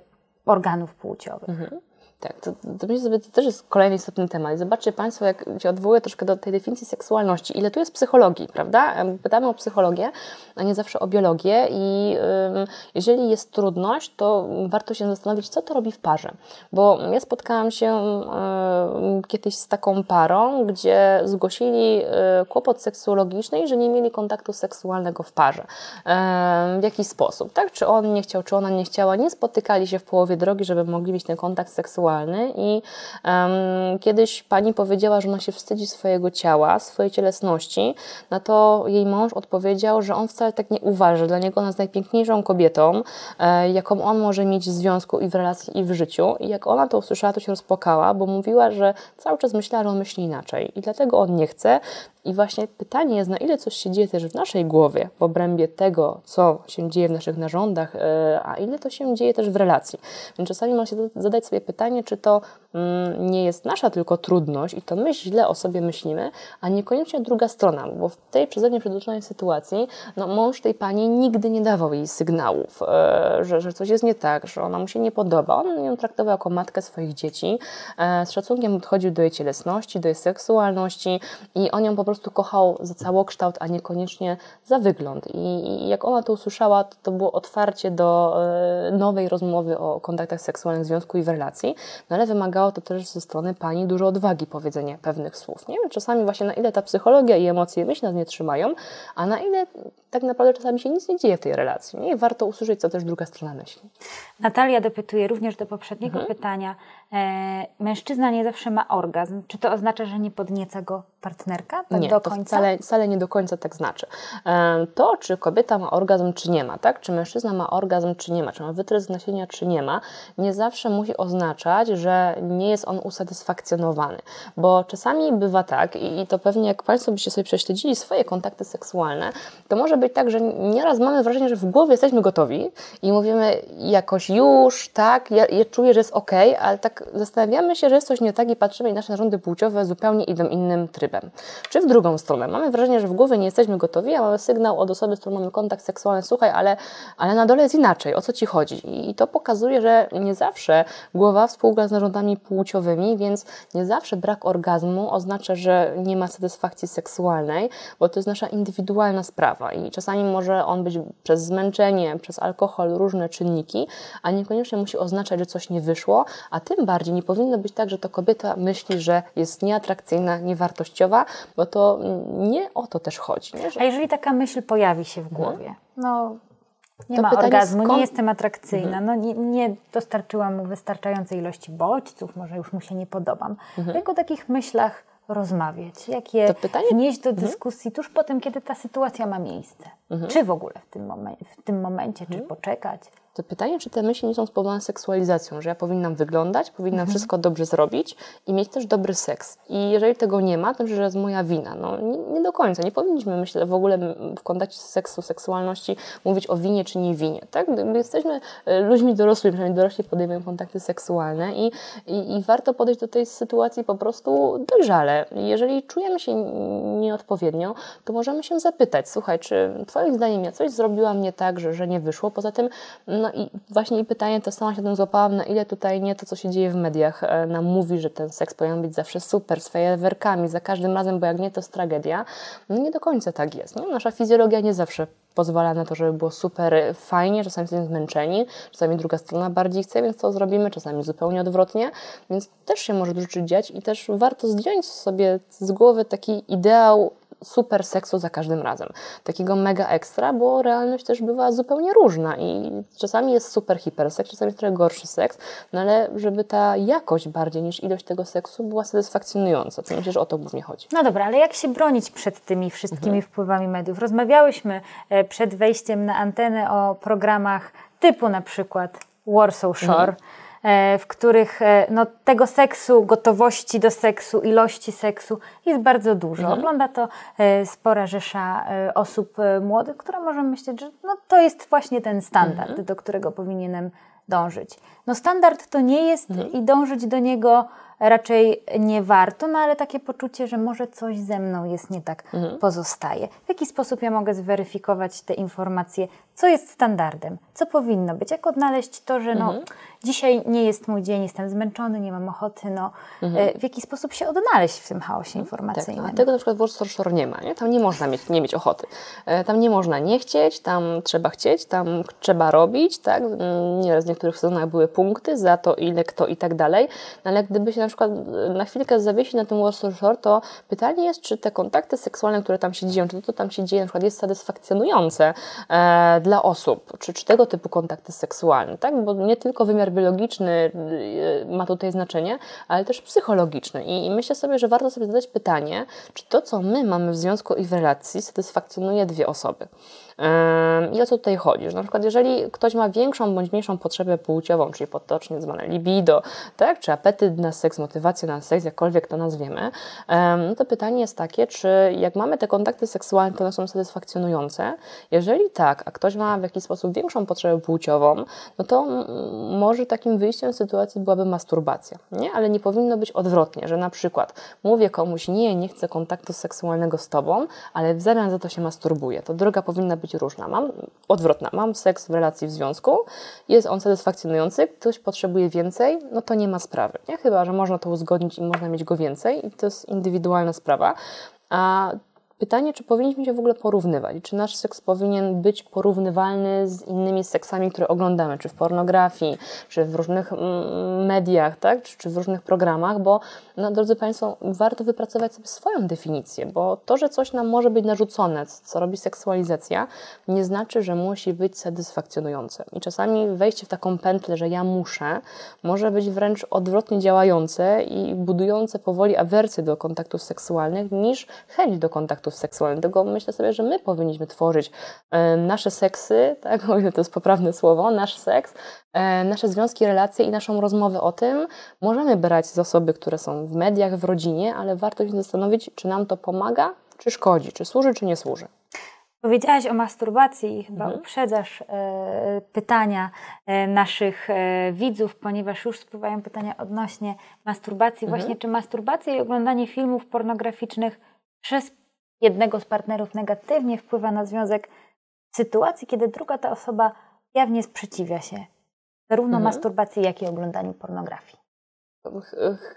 organów płciowych. Mhm.
Tak, to, to to też jest kolejny istotny temat. Zobaczcie Państwo, jak się odwołuję troszkę do tej definicji seksualności, ile tu jest psychologii, prawda? Pytamy o psychologię, a nie zawsze o biologię i jeżeli jest trudność, to warto się zastanowić, co to robi w parze. Bo ja spotkałam się kiedyś z taką parą, gdzie zgłosili y, kłopot seksuologiczny i że nie mieli kontaktu seksualnego w parze. w jakiś sposób, tak? Czy on nie chciał, czy ona nie chciała, nie spotykali się w połowie drogi, żeby mogli mieć ten kontakt seksualny seksualny i um, kiedyś pani powiedziała, że ona się wstydzi swojego ciała, swojej cielesności, na to jej mąż odpowiedział, że on wcale tak nie uważa, dla niego ona jest najpiękniejszą kobietą, e, jaką on może mieć w związku i w relacji i w życiu. I jak ona to usłyszała, to się rozpłakała, bo mówiła, że cały czas myślała, że on myśli inaczej. I dlatego on nie chce, i właśnie pytanie jest, na ile coś się dzieje też w naszej głowie, w obrębie tego, co się dzieje w naszych narządach, e, a ile to się dzieje też w relacji. Więc czasami można zadać sobie pytanie, czy to nie jest nasza tylko trudność i to my źle o sobie myślimy, a niekoniecznie druga strona, bo w tej przeze mnie przytoczonej sytuacji no, mąż tej pani nigdy nie dawał jej sygnałów, e, że, że coś jest nie tak, że ona mu się nie podoba. On ją traktował jako matkę swoich dzieci, e, z szacunkiem podchodził do jej cielesności, do jej seksualności i on ją po prostu prostu kochał za całokształt, a niekoniecznie za wygląd. I, jak ona to usłyszała, to, to było otwarcie do e, nowej rozmowy o kontaktach seksualnych w związku i w relacji, no ale wymagało to też ze strony pani dużo odwagi powiedzenia pewnych słów. Nie wiem, czasami właśnie na ile ta psychologia i emocje myśli nas nie trzymają, a na ile tak naprawdę czasami się nic nie dzieje w tej relacji. Nie? Warto usłyszeć, co też druga strona myśli.
Natalia dopytuje również do poprzedniego mhm. pytania. E, mężczyzna nie zawsze ma orgazm. Czy to oznacza, że nie podnieca go partnerka?
Tak nie, do końca? to wcale, wcale nie do końca tak znaczy. E, to, czy kobieta ma orgazm, czy nie ma, tak? Czy mężczyzna ma orgazm, czy nie ma, czy ma wytrysk nasienia, czy nie ma, nie zawsze musi oznaczać, że nie jest on usatysfakcjonowany. Bo czasami bywa tak, i to pewnie jak Państwo byście sobie prześledzili swoje kontakty seksualne, to może być tak, że nieraz mamy wrażenie, że w głowie jesteśmy gotowi i mówimy jakoś już, tak, ja, ja czuję, że jest ok, ale tak zastanawiamy się, że jest coś nie tak i patrzymy i nasze narządy płciowe zupełnie idą innym trybem. Czy w drugą stronę, mamy wrażenie, że w głowie nie jesteśmy gotowi, a mamy sygnał od osoby, z którą mamy kontakt seksualny, słuchaj, ale, ale na dole jest inaczej, o co Ci chodzi? I to pokazuje, że nie zawsze głowa współgra z narządami płciowymi, więc nie zawsze brak orgazmu oznacza, że nie ma satysfakcji seksualnej, bo to jest nasza indywidualna sprawa i czasami może on być przez zmęczenie, przez alkohol, różne czynniki, a niekoniecznie musi oznaczać, że coś nie wyszło, a tym bardziej nie powinno być tak, że to kobieta myśli, że jest nieatrakcyjna, niewartościowa, bo to nie o to też chodzi. Nie? Że...
A jeżeli taka myśl pojawi się w mhm. głowie, no nie to ma orgazmu, skąd... nie jestem atrakcyjna, mhm. no nie, nie dostarczyłam mu wystarczającej ilości bodźców, może już mu się nie podobam. Mhm. Jak o takich myślach rozmawiać? Jak je pytanie... wnieść do mhm. dyskusji tuż po tym, kiedy ta sytuacja ma miejsce? Mhm. Czy w ogóle w tym, momen w tym momencie, czy poczekać?
To pytanie, czy te myśli nie są spowodowane seksualizacją, że ja powinnam wyglądać, powinnam mhm. wszystko dobrze zrobić i mieć też dobry seks. I jeżeli tego nie ma, to że jest moja wina. No, nie, nie, do końca. Nie powinniśmy, myślę, w ogóle w kontakcie seksu, seksualności mówić o winie czy nie winie. Tak? Jesteśmy e, ludźmi dorosłymi, przynajmniej dorośli podejmują kontakty seksualne i, i, i warto podejść do tej sytuacji po prostu dojrzale. Jeżeli czujemy się nieodpowiednio, to możemy się zapytać, słuchaj, czy Twoim zdaniem ja coś zrobiłam nie tak, że, że nie wyszło? Poza tym no i właśnie i pytanie to sama się tym złapałam, na ile tutaj nie to, co się dzieje w mediach, e, nam mówi, że ten seks powinien być zawsze super, z fajerwerkami, za każdym razem, bo jak nie, to jest tragedia. No nie do końca tak jest. Nie? Nasza fizjologia nie zawsze pozwala na to, żeby było super fajnie, czasami jesteśmy zmęczeni, czasami druga strona bardziej chce, więc to zrobimy, czasami zupełnie odwrotnie, więc też się może dużo dziać i też warto zdjąć sobie z głowy taki ideał super seksu za każdym razem, takiego mega ekstra, bo realność też bywa zupełnie różna i czasami jest super hiperseks, czasami jest trochę gorszy seks, no ale żeby ta jakość bardziej niż ilość tego seksu była satysfakcjonująca. To myślę, że o to głównie chodzi.
No dobra, ale jak się bronić przed tymi wszystkimi mhm. wpływami mediów? Rozmawiałyśmy e, przed wejściem na antenę o programach typu na przykład Warsaw Shore, mhm. E, w których e, no, tego seksu, gotowości do seksu, ilości seksu jest bardzo dużo. Mhm. Ogląda to e, spora rzesza osób młodych, która może myśleć, że no, to jest właśnie ten standard, mhm. do którego powinienem dążyć. No standard to nie jest mhm. i dążyć do niego raczej nie warto, no ale takie poczucie, że może coś ze mną jest nie tak, mhm. pozostaje. W jaki sposób ja mogę zweryfikować te informacje, co jest standardem, co powinno być, jak odnaleźć to, że no, mhm. dzisiaj nie jest mój dzień, jestem zmęczony, nie mam ochoty, no, mhm. E, w jaki sposób się odnaleźć w tym chaosie informacyjnym.
Tak, a tego na przykład w Shore nie ma, nie? tam nie można mieć, nie mieć ochoty, e, tam nie można nie chcieć, tam trzeba chcieć, tam trzeba robić, tak, mm, nieraz w niektórych sezonach były punkty za to, ile kto i tak dalej, no, ale gdyby się na przykład na chwilkę zawiesić na tym Shore, to pytanie jest, czy te kontakty seksualne, które tam się dzieją, czy to, co tam się dzieje na przykład jest satysfakcjonujące e, dla osób, czy, czy tego typu kontakty seksualne, tak? Bo nie tylko wymiar biologiczny e, ma tutaj znaczenie, ale też psychologiczny. I, I myślę sobie, że warto sobie zadać pytanie, czy to, co my mamy w związku i w relacji, satysfakcjonuje dwie osoby. I o co tutaj chodzi? Że na przykład jeżeli ktoś ma większą bądź mniejszą potrzebę płciową, czyli potocznie zwane libido, tak? czy apetyt na seks, motywację na seks, jakkolwiek to nazwiemy, no to pytanie jest takie, czy jak mamy te kontakty seksualne, to one są satysfakcjonujące? Jeżeli tak, a ktoś ma w jakiś sposób większą potrzebę płciową, no to może takim wyjściem z sytuacji byłaby masturbacja, nie? Ale nie powinno być odwrotnie, że na przykład mówię komuś, nie, nie chcę kontaktu seksualnego z tobą, ale w zamian za to się masturbuję. To droga powinna być być różna. Mam odwrotna, mam seks w relacji w związku, jest on satysfakcjonujący, ktoś potrzebuje więcej, no to nie ma sprawy. Nie? Chyba, że można to uzgodnić i można mieć go więcej i to jest indywidualna sprawa. A Pytanie, czy powinniśmy się w ogóle porównywać? Czy nasz seks powinien być porównywalny z innymi seksami, które oglądamy, czy w pornografii, czy w różnych mm, mediach, tak? czy, czy w różnych programach? Bo, no, drodzy Państwo, warto wypracować sobie swoją definicję, bo to, że coś nam może być narzucone, co robi seksualizacja, nie znaczy, że musi być satysfakcjonujące. I czasami wejście w taką pętlę, że ja muszę, może być wręcz odwrotnie działające i budujące powoli awersję do kontaktów seksualnych niż chęć do kontaktów seksualnych. Dlatego myślę sobie, że my powinniśmy tworzyć e, nasze seksy, tak, o ile to jest poprawne słowo, nasz seks, e, nasze związki, relacje i naszą rozmowę o tym możemy brać z osoby, które są w mediach, w rodzinie, ale warto się zastanowić, czy nam to pomaga, czy szkodzi, czy służy, czy nie służy.
Powiedziałaś o masturbacji i chyba mhm. uprzedzasz e, pytania e, naszych e, widzów, ponieważ już spływają pytania odnośnie masturbacji. Mhm. Właśnie czy masturbacja i oglądanie filmów pornograficznych przez jednego z partnerów negatywnie wpływa na związek w sytuacji, kiedy druga ta osoba jawnie sprzeciwia się zarówno mhm. masturbacji, jak i oglądaniu pornografii.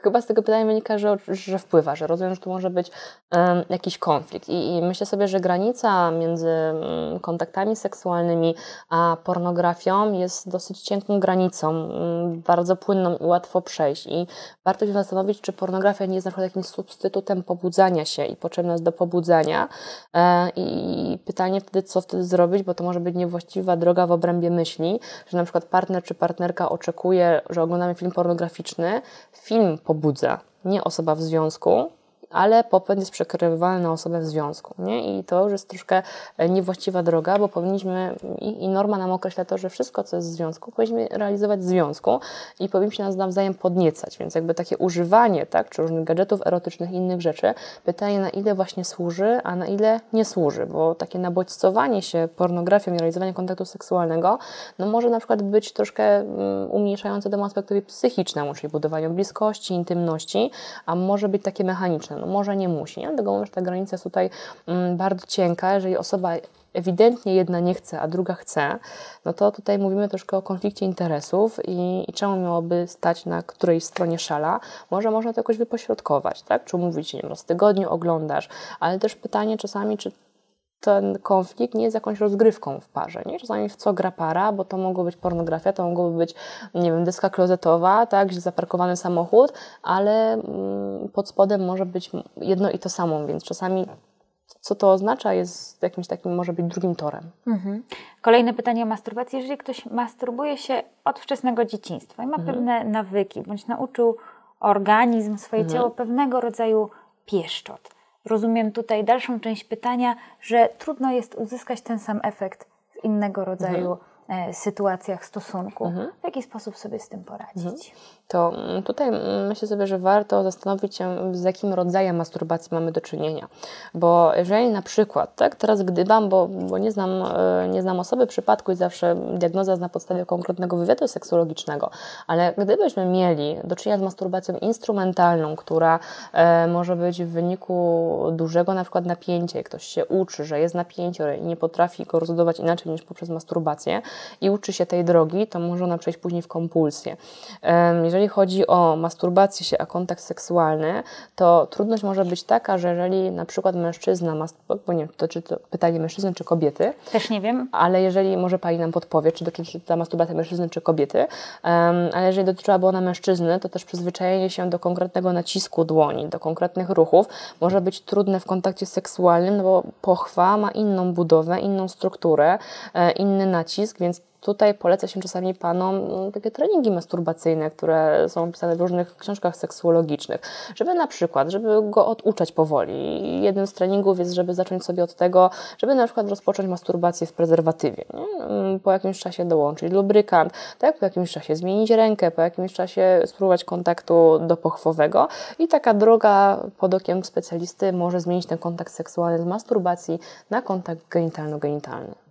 Chyba z tego pytania wynika, że, że wpływa, że rozumiem, że tu może być um, jakiś konflikt. I, I, myślę sobie, że granica między um, kontaktami seksualnymi a pornografią jest dosyć cienką granicą, um, bardzo płynną i łatwo przejść. I warto się zastanowić, czy pornografia nie jest na przykład jakimś substytutem pobudzania się i potrzebna jest do pobudzania. E, I pytanie wtedy, co wtedy zrobić, bo to może być niewłaściwa droga w obrębie myśli, że na przykład partner czy partnerka oczekuje, że oglądamy film pornograficzny, film pobudza, nie osoba w związku, ale popęd jest przekrywywalny na osobę w związku. Nie? I to już jest troszkę e, niewłaściwa droga, bo powinniśmy, i, i, norma nam określa to, że wszystko, co jest w związku, powinniśmy realizować w związku i powinniśmy nas nawzajem podniecać. Więc jakby takie używanie, tak, czy różnych gadżetów erotycznych, innych rzeczy, pytanie na ile właśnie służy, a na ile nie służy, bo takie nabodźcowanie się pornografią i realizowanie kontaktu seksualnego, no może na przykład być troszkę um, umniejszające temu aspektowi psychicznemu, czyli budowaniu bliskości, intymności, a może być takie mechaniczne no może nie musi, nie? dlatego że ta granica jest tutaj mm, bardzo cienka, jeżeli osoba ewidentnie jedna nie chce, a druga chce, no to tutaj mówimy troszkę o konflikcie interesów i, i czemu miałoby stać na której stronie szala. Może można to jakoś wypośrodkować, tak? Czy mówić, nie wiem, tygodniu oglądasz, ale też pytanie czasami, czy ten konflikt nie jest jakąś rozgrywką w parze. Nie? Czasami w co gra para, bo to mogło być pornografia, to mogłoby być, nie wiem, deska klozetowa, tak, zaparkowany samochód, ale mm, pod spodem może być jedno i to samo, więc czasami co to oznacza, jest jakimś takim, może być drugim torem.
Mhm. Kolejne pytanie o masturbację. Jeżeli ktoś masturbuje się od wczesnego dzieciństwa i ma mhm. pewne nawyki, bądź nauczył organizm, swoje mhm. ciało pewnego rodzaju pieszczot. Rozumiem tutaj dalszą część pytania, że trudno jest uzyskać ten sam efekt w innego rodzaju mhm. E, sytuacjach stosunku. Mhm. W jaki sposób sobie z tym poradzić?
To mm, tutaj myślę sobie, że warto zastanowić się, z jakim rodzajem masturbacji mamy do czynienia. Bo jeżeli na przykład, tak, teraz gdybam, bo, bo nie, znam, e, nie znam osoby przypadku i zawsze diagnoza jest na podstawie konkretnego wywiadu seksuologicznego, ale gdybyśmy mieli do czynienia z masturbacją instrumentalną, która e, może być w wyniku dużego na przykład napięcia, ktoś się uczy, że jest napięcie i nie potrafi go rozbudować inaczej niż poprzez masturbację i uczy się tej drogi, to może ona przejść później w kompulsję. E, jeżeli jeżeli chodzi o masturbację się, a kontakt seksualny, to trudność może być taka, że jeżeli na przykład mężczyzna, bo nie wiem, to czy to pytanie mężczyzny czy kobiety.
Też nie wiem.
Ale jeżeli może Pani nam podpowie, czy dotyczy ta masturbacja mężczyzny czy kobiety, um, ale jeżeli dotyczyłaby ona mężczyzny, to też przyzwyczajenie się do konkretnego nacisku dłoni, do konkretnych ruchów może być trudne w kontakcie seksualnym, no bo pochwa ma inną budowę, inną strukturę, e, inny nacisk, więc Tutaj poleca się czasami panom mm, takie treningi masturbacyjne, które są opisane w różnych książkach seksuologicznych, żeby na przykład, żeby go oduczać powoli. Jednym z treningów jest, żeby zacząć sobie od tego, żeby na przykład rozpocząć masturbację w prezerwatywie. Nie? Mm, po jakimś czasie dołączyć lubrykant, tak? po jakimś czasie zmienić rękę, po jakimś czasie spróbować kontaktu dopochwowego i taka droga pod okiem specjalisty może zmienić ten kontakt seksualny z masturbacji na kontakt genitalno-genitalny.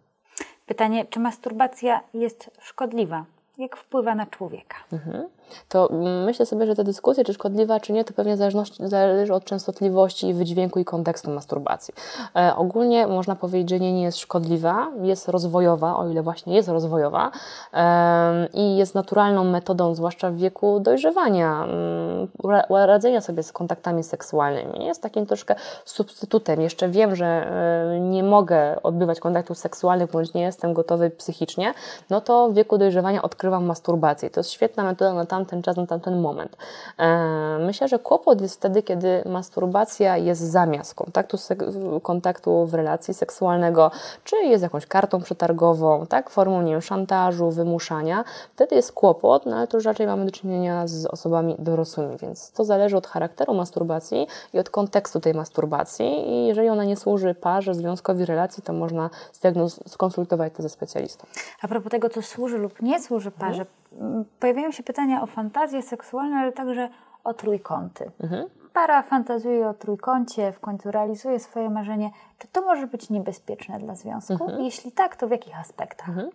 Pytanie, czy masturbacja jest szkodliwa? Jak wpływa na człowieka?
Mhm to myślę sobie, że ta dyskusja, czy szkodliwa, czy nie, to pewnie zależy od częstotliwości, wydźwięku i kontekstu masturbacji. E, ogólnie można powiedzieć, że nie, nie jest szkodliwa, jest rozwojowa, o ile właśnie jest rozwojowa e, i jest naturalną metodą, zwłaszcza w wieku dojrzewania, um, radzenia sobie z kontaktami seksualnymi. Jest takim troszkę substytutem. Jeszcze wiem, że e, nie mogę odbywać kontaktów seksualnych, bądź nie jestem gotowy psychicznie, no to w wieku dojrzewania odkrywam masturbację. To jest świetna metoda na tamten czas, na tamten moment. E, myślę, że kłopot jest wtedy, kiedy masturbacja jest zamiast kontaktu, kontaktu w relacji seksualnego, czy jest jakąś kartą przetargową, tak, formą nie wiem, szantażu, wymuszania. Wtedy jest kłopot, no ale to już raczej mamy do czynienia z osobami dorosłymi, więc to zależy od charakteru masturbacji i od kontekstu tej masturbacji i jeżeli ona nie służy parze, związkowi, relacji, to można skonsultować to ze specjalistą.
A propos tego, co służy lub nie służy parze, pojawiają się pytania o fantazje seksualne, ale także o trójkąty. Mhm. Para fantazjuje o trójkącie, w końcu realizuje swoje marzenie. Czy to może być niebezpieczne dla związku? Mhm. Jeśli tak, to w jakich aspektach? Mhm.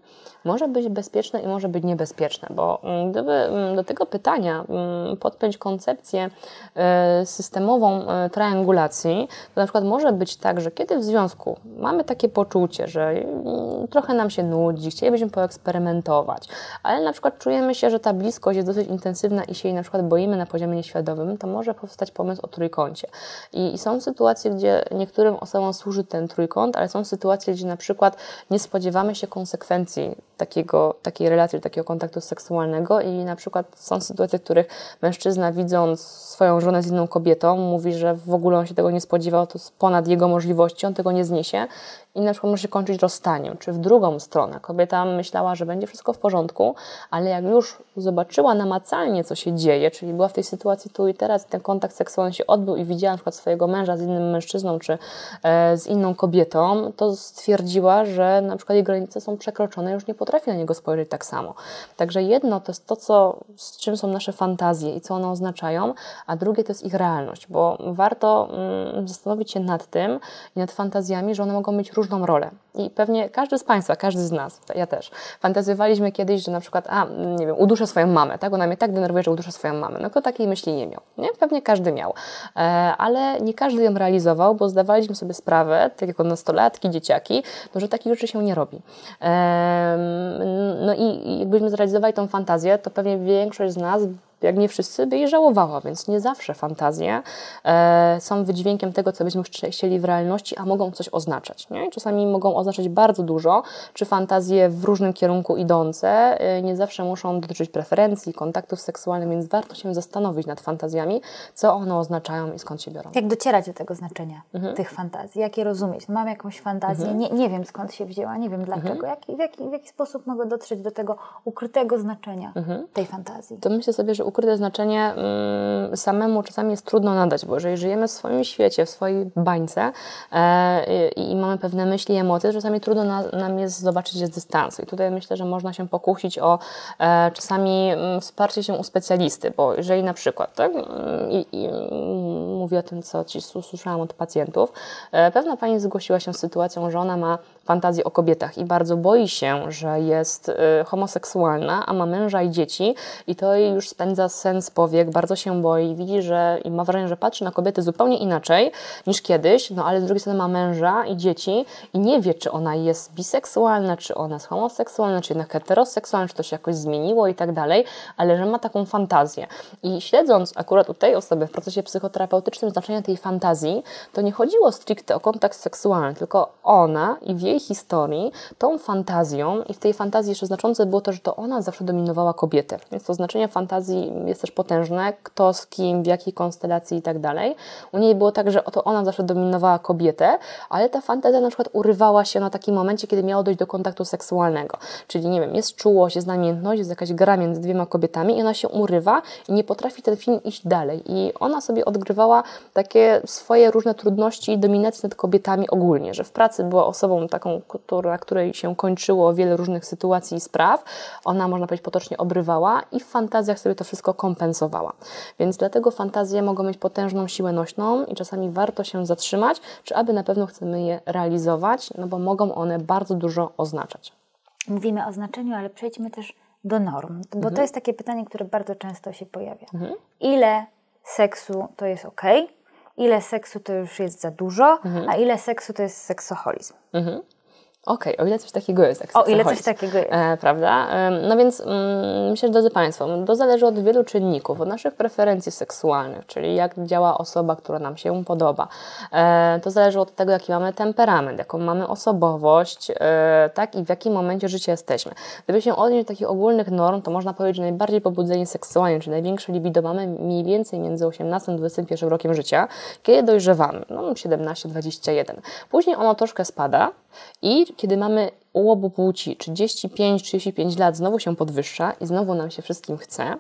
Może być bezpieczne i może być niebezpieczne, bo mm, gdyby mm, do tego pytania mm, podpiąć koncepcję e, systemową e, triangulacji, to na przykład może być tak, że kiedy w związku mamy takie poczucie, że trochę nam się nudzi, chcielibyśmy poeksperymentować, ale na przykład czujemy się, że ta bliskość jest dosyć intensywna i się jej na przykład boimy na poziomie nieświadomym, to może powstać pomysł o trójkącie. I, i są sytuacje, gdzie niektórym osobom służy służy ten trójkąt, ale są sytuacje, gdzie na przykład nie spodziewamy się konsekwencji takiego, takiej relacji, takiego kontaktu seksualnego i na przykład są sytuacje, w których mężczyzna widząc swoją żonę z inną kobietą mówi, że w ogóle on się tego nie spodziewał, to jest ponad jego możliwości, on tego nie zniesie i na przykład może się kończyć rozstaniem, czy w drugą stronę. Kobieta myślała, że będzie wszystko w porządku, ale jak już zobaczyła namacalnie, co się dzieje, czyli była w tej sytuacji tu i teraz, ten kontakt seksualny się odbył i widziała na przykład swojego męża z innym mężczyzną, czy e, z inną kobietą, to stwierdziła, że na przykład jej granice są przekroczone, już nie potrafi na niego spojrzeć tak samo. Także jedno to jest to, co, z czym są nasze fantazje i co one oznaczają, a drugie to jest ich realność, bo warto mm, zastanowić się nad tym i nad fantazjami, że one mogą mieć różną rolę. I pewnie każdy z Państwa, każdy z nas, ja też, fantazjowaliśmy kiedyś, że na przykład, a, nie wiem, uduszę swoją mamę, tak? Ona mnie tak denerwuje, że uduszę swoją mamę. No to takiej myśli nie miał, nie? Pewnie każdy miał. E, ale nie każdy ją realizował, bo zdawaliśmy sobie sprawę, tak jako nastolatki, dzieciaki, no, że takich rzeczy się nie robi. E, no i jakbyśmy zrealizowali tą fantazję, to pewnie większość z nas jak nie wszyscy, by jej żałowała, więc nie zawsze fantazje e, są wydźwiękiem tego, co byśmy chcieli w realności, a mogą coś oznaczać. Nie? Czasami mogą oznaczać bardzo dużo, czy fantazje w różnym kierunku idące e, nie zawsze muszą dotyczyć preferencji, kontaktów seksualnych, więc warto się zastanowić nad fantazjami, co one oznaczają i skąd się biorą.
Jak docierać do tego znaczenia mhm. tych fantazji? Jak je rozumieć? No mam jakąś fantazję, mhm. nie, nie wiem skąd się wzięła, nie wiem dlaczego. Mhm. Jak, w, jaki, w jaki sposób mogę dotrzeć do tego ukrytego znaczenia mhm. tej fantazji?
To myślę sobie, że ukryte znaczenie mm, samemu czasami jest trudno nadać, bo jeżeli żyjemy w swoim świecie, w swojej bańce e, i, mamy pewne myśli emocje, czasami trudno na, nam jest zobaczyć je z dystansu. I tutaj myślę, że można się pokusić o e, czasami mm, wsparcie się u specjalisty, bo jeżeli na przykład, tak, i, i mówię o tym, co ci usłyszałam od pacjentów, e, pewna pani zgłosiła się z sytuacją, że ona ma fantazję o kobietach i bardzo boi się, że jest y, homoseksualna, a ma męża i dzieci i to jej już spędza sens powiek, bardzo się boi, widzi, że i ma wrażenie, że patrzy na kobiety zupełnie inaczej niż kiedyś, no ale z drugiej strony ma męża i dzieci i nie wie, czy ona jest biseksualna, czy ona jest homoseksualna, czy jednak heteroseksualna, czy to się jakoś zmieniło i tak dalej, ale że ma taką fantazję. I śledząc akurat u tej osoby w procesie psychoterapeutycznym znaczenia tej fantazji, to nie chodziło stricte o kontakt seksualny, tylko ona i w jej historii tą fantazją i w tej fantazji jeszcze znaczące było to, że to ona zawsze dominowała kobietę. Więc to znaczenie fantazji jest też potężne, kto z kim, w jakiej konstelacji i tak dalej. U niej było tak, że oto ona zawsze dominowała kobietę, ale ta fantazja na przykład urywała się na takim momencie, kiedy miało dojść do kontaktu seksualnego. Czyli nie wiem, jest czułość, jest namiętność, jest jakaś gra między dwiema kobietami i ona się urywa i nie potrafi ten film iść dalej. I ona sobie odgrywała takie swoje różne trudności i dominację nad kobietami ogólnie, że w pracy była osobą taką która, której się kończyło wiele różnych sytuacji i spraw, ona, można powiedzieć, potocznie obrywała i w fantazjach sobie to wszystko kompensowała. Więc dlatego fantazje mogą mieć potężną siłę nośną i czasami warto się zatrzymać, czy aby na pewno chcemy je realizować, no bo mogą one bardzo dużo oznaczać.
Mówimy o znaczeniu, ale przejdźmy też do norm, bo mhm. to jest takie pytanie, które bardzo często się pojawia. Mhm. Ile seksu to jest ok? Ile seksu to już jest za dużo, mhm. a ile seksu to jest seksoholizm? Mhm.
Okej, okay, o ile coś takiego jest.
o ile coś takiego jest.
E, prawda? E, no więc mm, myślę, że drodzy Państwo, to zależy od wielu czynników, od naszych preferencji seksualnych, czyli jak działa osoba, która nam się podoba. E, to zależy od tego, jaki mamy temperament, jaką mamy osobowość, e, tak i w jakim momencie życia jesteśmy. Gdyby się odnieść do takich ogólnych norm, to można powiedzieć, że najbardziej pobudzenie seksualnie, czyli największe libido mamy mniej więcej między 18 a 21 rokiem życia, kiedy dojrzewamy, no 17-21. Później ono troszkę spada, i kiedy mamy u obu płci 35-35 lat znowu się podwyższa i znowu nam się wszystkim chce.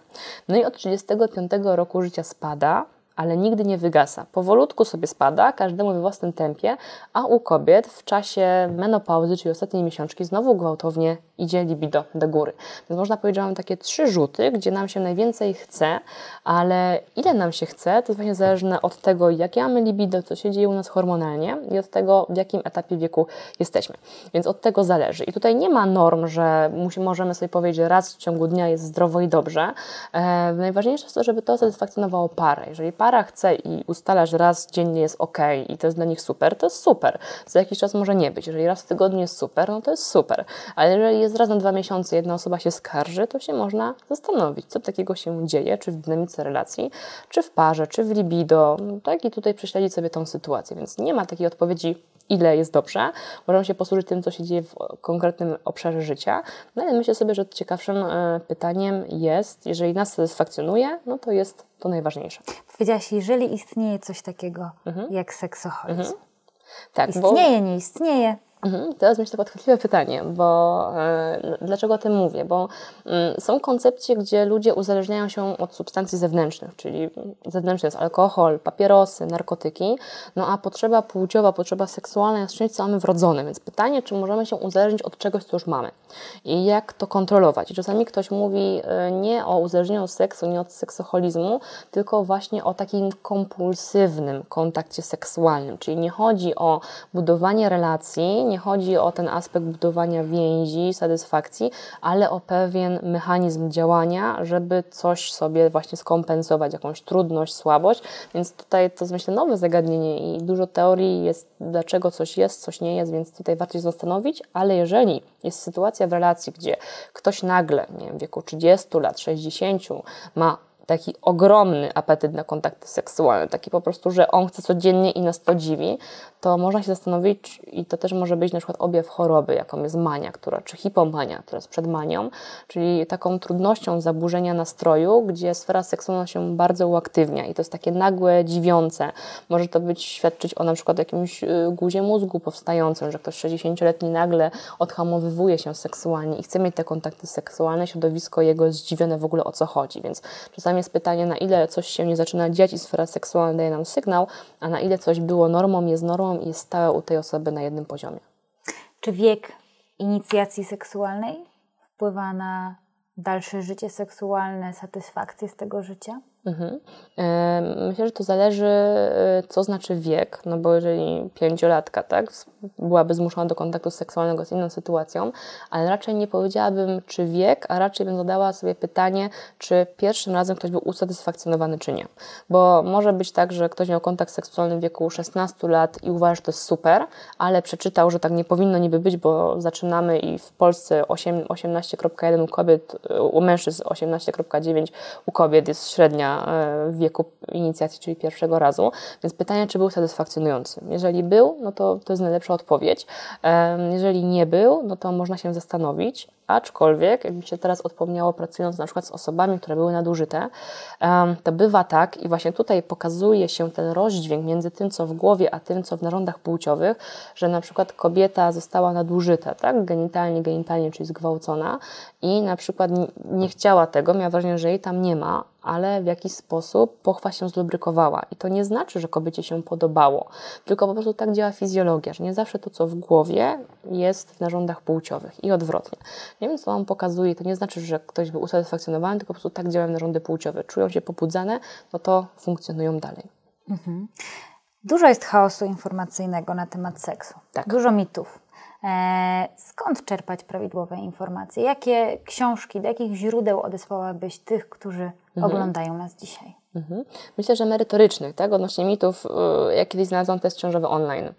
No i od 35 roku życia spada, ale nigdy nie wygasa. Powolutku sobie spada, każdemu we własnym tempie, a u kobiet w czasie menopauzy, czyli ostatniej miesiączki, znowu gwałtownie idzie libido do góry. Więc można powiedzieć, że mamy takie trzy rzuty, gdzie nam się najwięcej chce, ale ile nam się chce, to jest właśnie zależne od tego, jakie mamy libido, co się dzieje u nas hormonalnie i od tego, w jakim etapie wieku jesteśmy. Więc od tego zależy. I tutaj nie ma norm, że możemy sobie powiedzieć, że raz w ciągu dnia jest zdrowo i dobrze. E, najważniejsze jest to, żeby to satysfakcjonowało parę. Jeżeli para chce i ustala, że raz dziennie jest ok i to jest dla nich super, to jest super. Za jakiś czas może nie być. Jeżeli raz w tygodniu jest super, no to jest super. Ale jeżeli jest raz na dwa miesiące jedna osoba się skarży, to się można zastanowić, co takiego się dzieje, czy w dynamice relacji, czy w parze, czy w libido, tak? I tutaj prześledzić sobie tą sytuację. Więc nie ma takiej odpowiedzi ile jest dobrze. Możemy się posłużyć tym, co się dzieje w konkretnym obszarze życia. No ale myślę sobie, że ciekawszym e, pytaniem jest, jeżeli nas satysfakcjonuje, no to jest to najważniejsze.
Powiedziałaś, jeżeli istnieje coś takiego mhm. jak seksoholizm. Mhm. Tak, istnieje, bo... nie istnieje.
Mhm, teraz myślę podchwytliwe pytanie, bo e, dlaczego o tym mówię? Bo mm, są koncepcje, gdzie ludzie uzależniają się od substancji zewnętrznych, czyli zewnętrzny jest alkohol, papierosy, narkotyki, no a potrzeba płciowa, potrzeba seksualna jest czymś, co mamy wrodzone, więc pytanie, czy możemy się uzależnić od czegoś, co już mamy i jak to kontrolować. I czasami ktoś mówi e, nie o uzależnieniu od seksu, nie od seksoholizmu, tylko właśnie o takim kompulsywnym kontakcie seksualnym, czyli nie chodzi o budowanie relacji, nie chodzi o ten aspekt budowania więzi, satysfakcji, ale o pewien mechanizm działania, żeby coś sobie właśnie skompensować, jakąś trudność, słabość. Więc tutaj to jest myślę nowe zagadnienie i dużo teorii jest, dlaczego coś jest, coś nie jest, więc tutaj warto się zastanowić, ale jeżeli jest sytuacja w relacji, gdzie ktoś nagle, nie wiem, w wieku 30 lat, 60 ma taki ogromny apetyt na kontakty seksualne, taki po prostu, że on chce codziennie i nas to dziwi, to można się zastanowić, i to też może być na przykład objaw choroby, jaką jest mania, która, czy hipomania, która jest przed manią, czyli taką trudnością zaburzenia nastroju, gdzie sfera seksualna się bardzo uaktywnia i to jest takie nagłe, dziwiące. Może to być świadczyć o na przykład jakimś y, guzie mózgu powstającym, że ktoś 60-letni nagle odhamowywuje się seksualnie i chce mieć te kontakty seksualne, środowisko jego jest zdziwione w ogóle o co chodzi, więc czasami jest pytanie, na ile coś się nie zaczyna dziać i sfera seksualna daje nam sygnał, a na ile coś było normą, jest normą i jest stałe u tej osoby na jednym poziomie.
Czy wiek inicjacji seksualnej wpływa na dalsze życie seksualne, satysfakcję z tego życia? Mhm.
Myślę, że to zależy, e, co znaczy wiek, no bo jeżeli pięciolatka, tak, byłaby zmuszona do kontaktu seksualnego z inną sytuacją, ale raczej nie powiedziałabym, czy wiek, a raczej bym zadała sobie pytanie, czy pierwszym razem ktoś był usatysfakcjonowany, czy nie. Bo może być tak, że ktoś miał kontakt seksualny w wieku 16 lat i uważa, że to jest super, ale przeczytał, że tak nie powinno niby być, bo zaczynamy i w Polsce 18.1 u kobiet, u mężczyzn 18.9 u kobiet jest średnia w wieku inicjacji, czyli pierwszego razu. Więc pytanie, czy był satysfakcjonujący. Jeżeli był, no to to jest najlepsza odpowiedź. Jeżeli nie był, no to można się zastanowić, aczkolwiek, jakby się teraz odpomniało, pracując na przykład z osobami, które były nadużyte, to bywa tak i właśnie tutaj pokazuje się ten rozdźwięk między tym, co w głowie, a tym, co w narządach płciowych, że na przykład kobieta została nadużyta, tak, genitalnie, genitalnie, czyli zgwałcona i na przykład nie chciała tego, miała wrażenie, że jej tam nie ma, ale w jakiś sposób pochwa się zlubrykowała. I to nie znaczy, że kobiecie się podobało, tylko po prostu tak działa fizjologia, że nie zawsze to, co w głowie, jest w narządach płciowych i odwrotnie. Nie wiem, co Wam pokazuje, to nie znaczy, że ktoś był usatysfakcjonowany, tylko po prostu tak działają narządy płciowe. Czują się pobudzane, no to funkcjonują dalej. Mhm.
Dużo jest chaosu informacyjnego na temat seksu. Tak. Dużo mitów. E, skąd czerpać prawidłowe informacje? Jakie książki, do jakich źródeł odesłałabyś tych, którzy mhm. oglądają nas dzisiaj?
Mhm. Myślę, że merytorycznych, tak? Odnośnie mitów, y, jak kiedyś znalazłam test ciążowy online.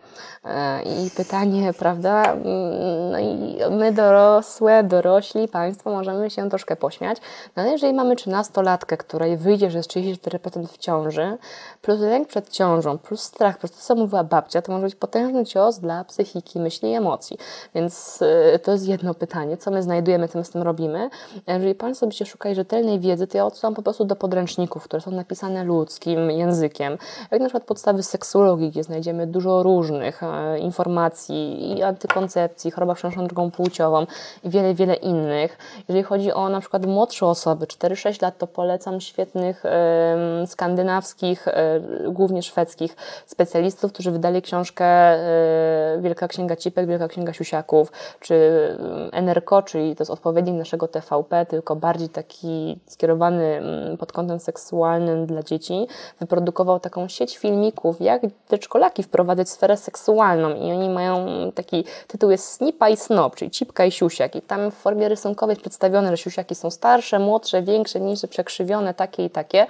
E, I pytanie, prawda? Mm, no i my dorosłe, dorośli, Państwo możemy się troszkę pośmiać, no ale jeżeli mamy 13-latkę, której wyjdzie, że jest 34% w ciąży, plus lęk przed ciążą, plus strach, plus to, co mówiła babcia, to może być potężny cios dla psychiki, myśli i emocji. Więc y, to jest jedno pytanie, co my znajdujemy, co my z tym robimy. Jeżeli Państwo byście szukali rzetelnej wiedzy, to ja odsyłam po prostu do podręczników, które są na napisane ludzkim językiem, jak na przykład podstawy seksuologii, gdzie znajdziemy dużo różnych e, informacji i antykoncepcji, choroba przenoszona drogą płciową i wiele, wiele innych. Jeżeli chodzi o na przykład młodsze osoby, 4-6 lat, to polecam świetnych skandynawskich, e, głównie szwedzkich specjalistów, którzy wydali książkę e, Wielka Księga Cipek, Wielka Księga Siusiaków, czy NRKO, czyli to jest odpowiednik naszego TVP, tylko bardziej taki skierowany mm, pod kątem seksualnym, dla dzieci, wyprodukował taką sieć filmików, jak przedszkolaki wprowadzać sferę seksualną i oni mają taki tytuł jest Snipa i Snop, czyli Cipka i Siusiak i tam w formie rysunkowej jest przedstawione, że siusiaki są starsze, młodsze, większe, mniejsze, przekrzywione, takie i takie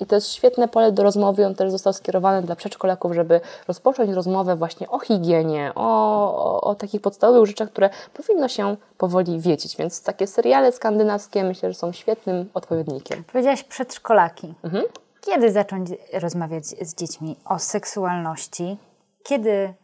i to jest świetne pole do rozmowy, on też został skierowany dla przedszkolaków, żeby rozpocząć rozmowę właśnie o higienie, o, o, o takich podstawowych rzeczach, które powinno się powoli wiedzieć, więc takie seriale skandynawskie myślę, że są świetnym odpowiednikiem.
Powiedziałaś przedszkolaki. Mhm. Kiedy zacząć rozmawiać z dziećmi o seksualności? Kiedy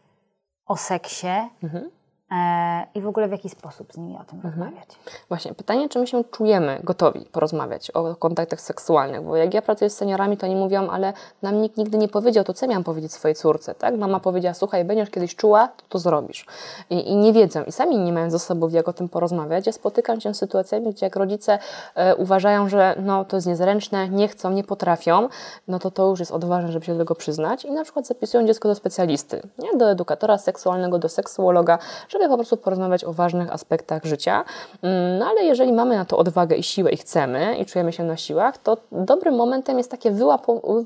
o seksie? Mhm. E, i w ogóle w jaki sposób z nimi o tym mhm. rozmawiać.
Właśnie, pytanie, czy my się czujemy gotowi porozmawiać o kontaktach seksualnych, bo jak ja pracuję z seniorami, to oni mówią, ale nam nikt nigdy nie powiedział, to co miałam powiedzieć swojej córce, tak? Mama powiedziała, słuchaj, będziesz kiedyś czuła, to to zrobisz. I, I, nie wiedzą, i sami nie mają zasobów, jak o tym porozmawiać. Ja spotykam się z sytuacjami, gdzie jak rodzice e, uważają, że no, to jest niezręczne, nie chcą, nie potrafią, no to to już jest odważne, żeby się do tego przyznać i na przykład zapisują dziecko do specjalisty, nie? do edukatora seksualnego, do seksuologa, żeby żeby po prostu porozmawiać o ważnych aspektach życia. Mm, no ale jeżeli mamy na to odwagę i siłę i chcemy i czujemy się na siłach, to dobrym momentem jest takie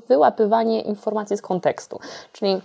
wyłapywanie informacji z kontekstu. Czyli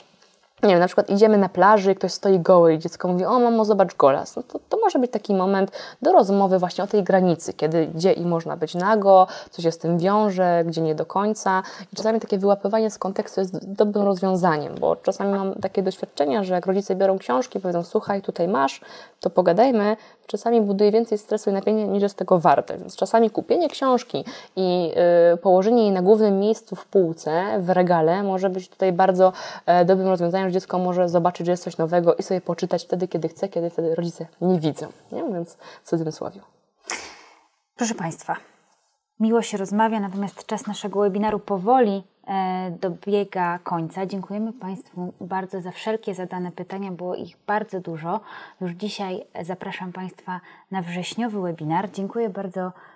nie wiem, na przykład idziemy na plaży, ktoś stoi goły i dziecko mówi, o mamo, zobacz golas. No to, to może być taki moment do rozmowy właśnie o tej granicy, kiedy gdzie i można być nago, co się z tym wiąże, gdzie nie do końca. I czasami takie wyłapywanie z kontekstu jest dobrym rozwiązaniem, bo czasami mam takie doświadczenia, że jak rodzice biorą książki, powiedzą, słuchaj, tutaj masz, to pogadajmy, czasami buduje więcej stresu i napięcia niż jest tego warte. Więc czasami kupienie książki i y, położenie jej na głównym miejscu w półce, w regale, może być tutaj bardzo e, dobrym rozwiązaniem, że dziecko może zobaczyć, że jest coś nowego i sobie poczytać wtedy, kiedy chce, kiedy wtedy rodzice nie widzą. Nie? Więc w cudzysłowie.
Proszę Państwa, miło się rozmawia, natomiast czas naszego webinaru powoli dobiega końca. Dziękujemy Państwu bardzo za wszelkie zadane pytania, było ich bardzo dużo. Już dzisiaj zapraszam Państwa na wrześniowy webinar. Dziękuję bardzo E,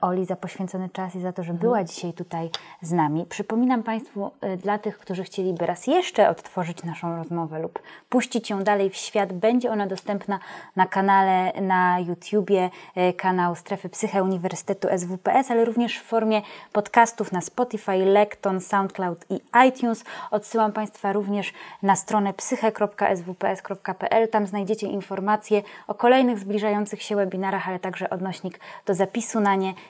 Oli za poświęcony czas i za to, że była dzisiaj tutaj z nami. Przypominam Państwu, e, dla tych, którzy chcieliby raz jeszcze odtworzyć naszą rozmowę lub puścić ją dalej w świat, będzie ona dostępna na kanale na YouTubie, e, kanał Strefy Psyche Uniwersytetu SWPS, ale również w formie podcastów na Spotify, Lekton, SoundCloud i iTunes. Odsyłam Państwa również na stronę psyche.swps.pl. Tam znajdziecie informacje o kolejnych zbliżających się webinarach, ale także odnośnik do zapisu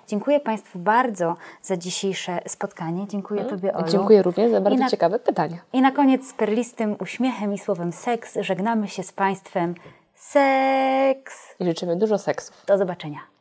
Dziękuję Państwu bardzo za dzisiejsze spotkanie. Dziękuję mm. Tobie, Olu.
Dziękuję również za bardzo na, ciekawe pytania.
I na koniec z perlistym uśmiechem i słowem seks żegnamy się z Państwem. Seks!
I życzymy dużo seksu.
Do zobaczenia.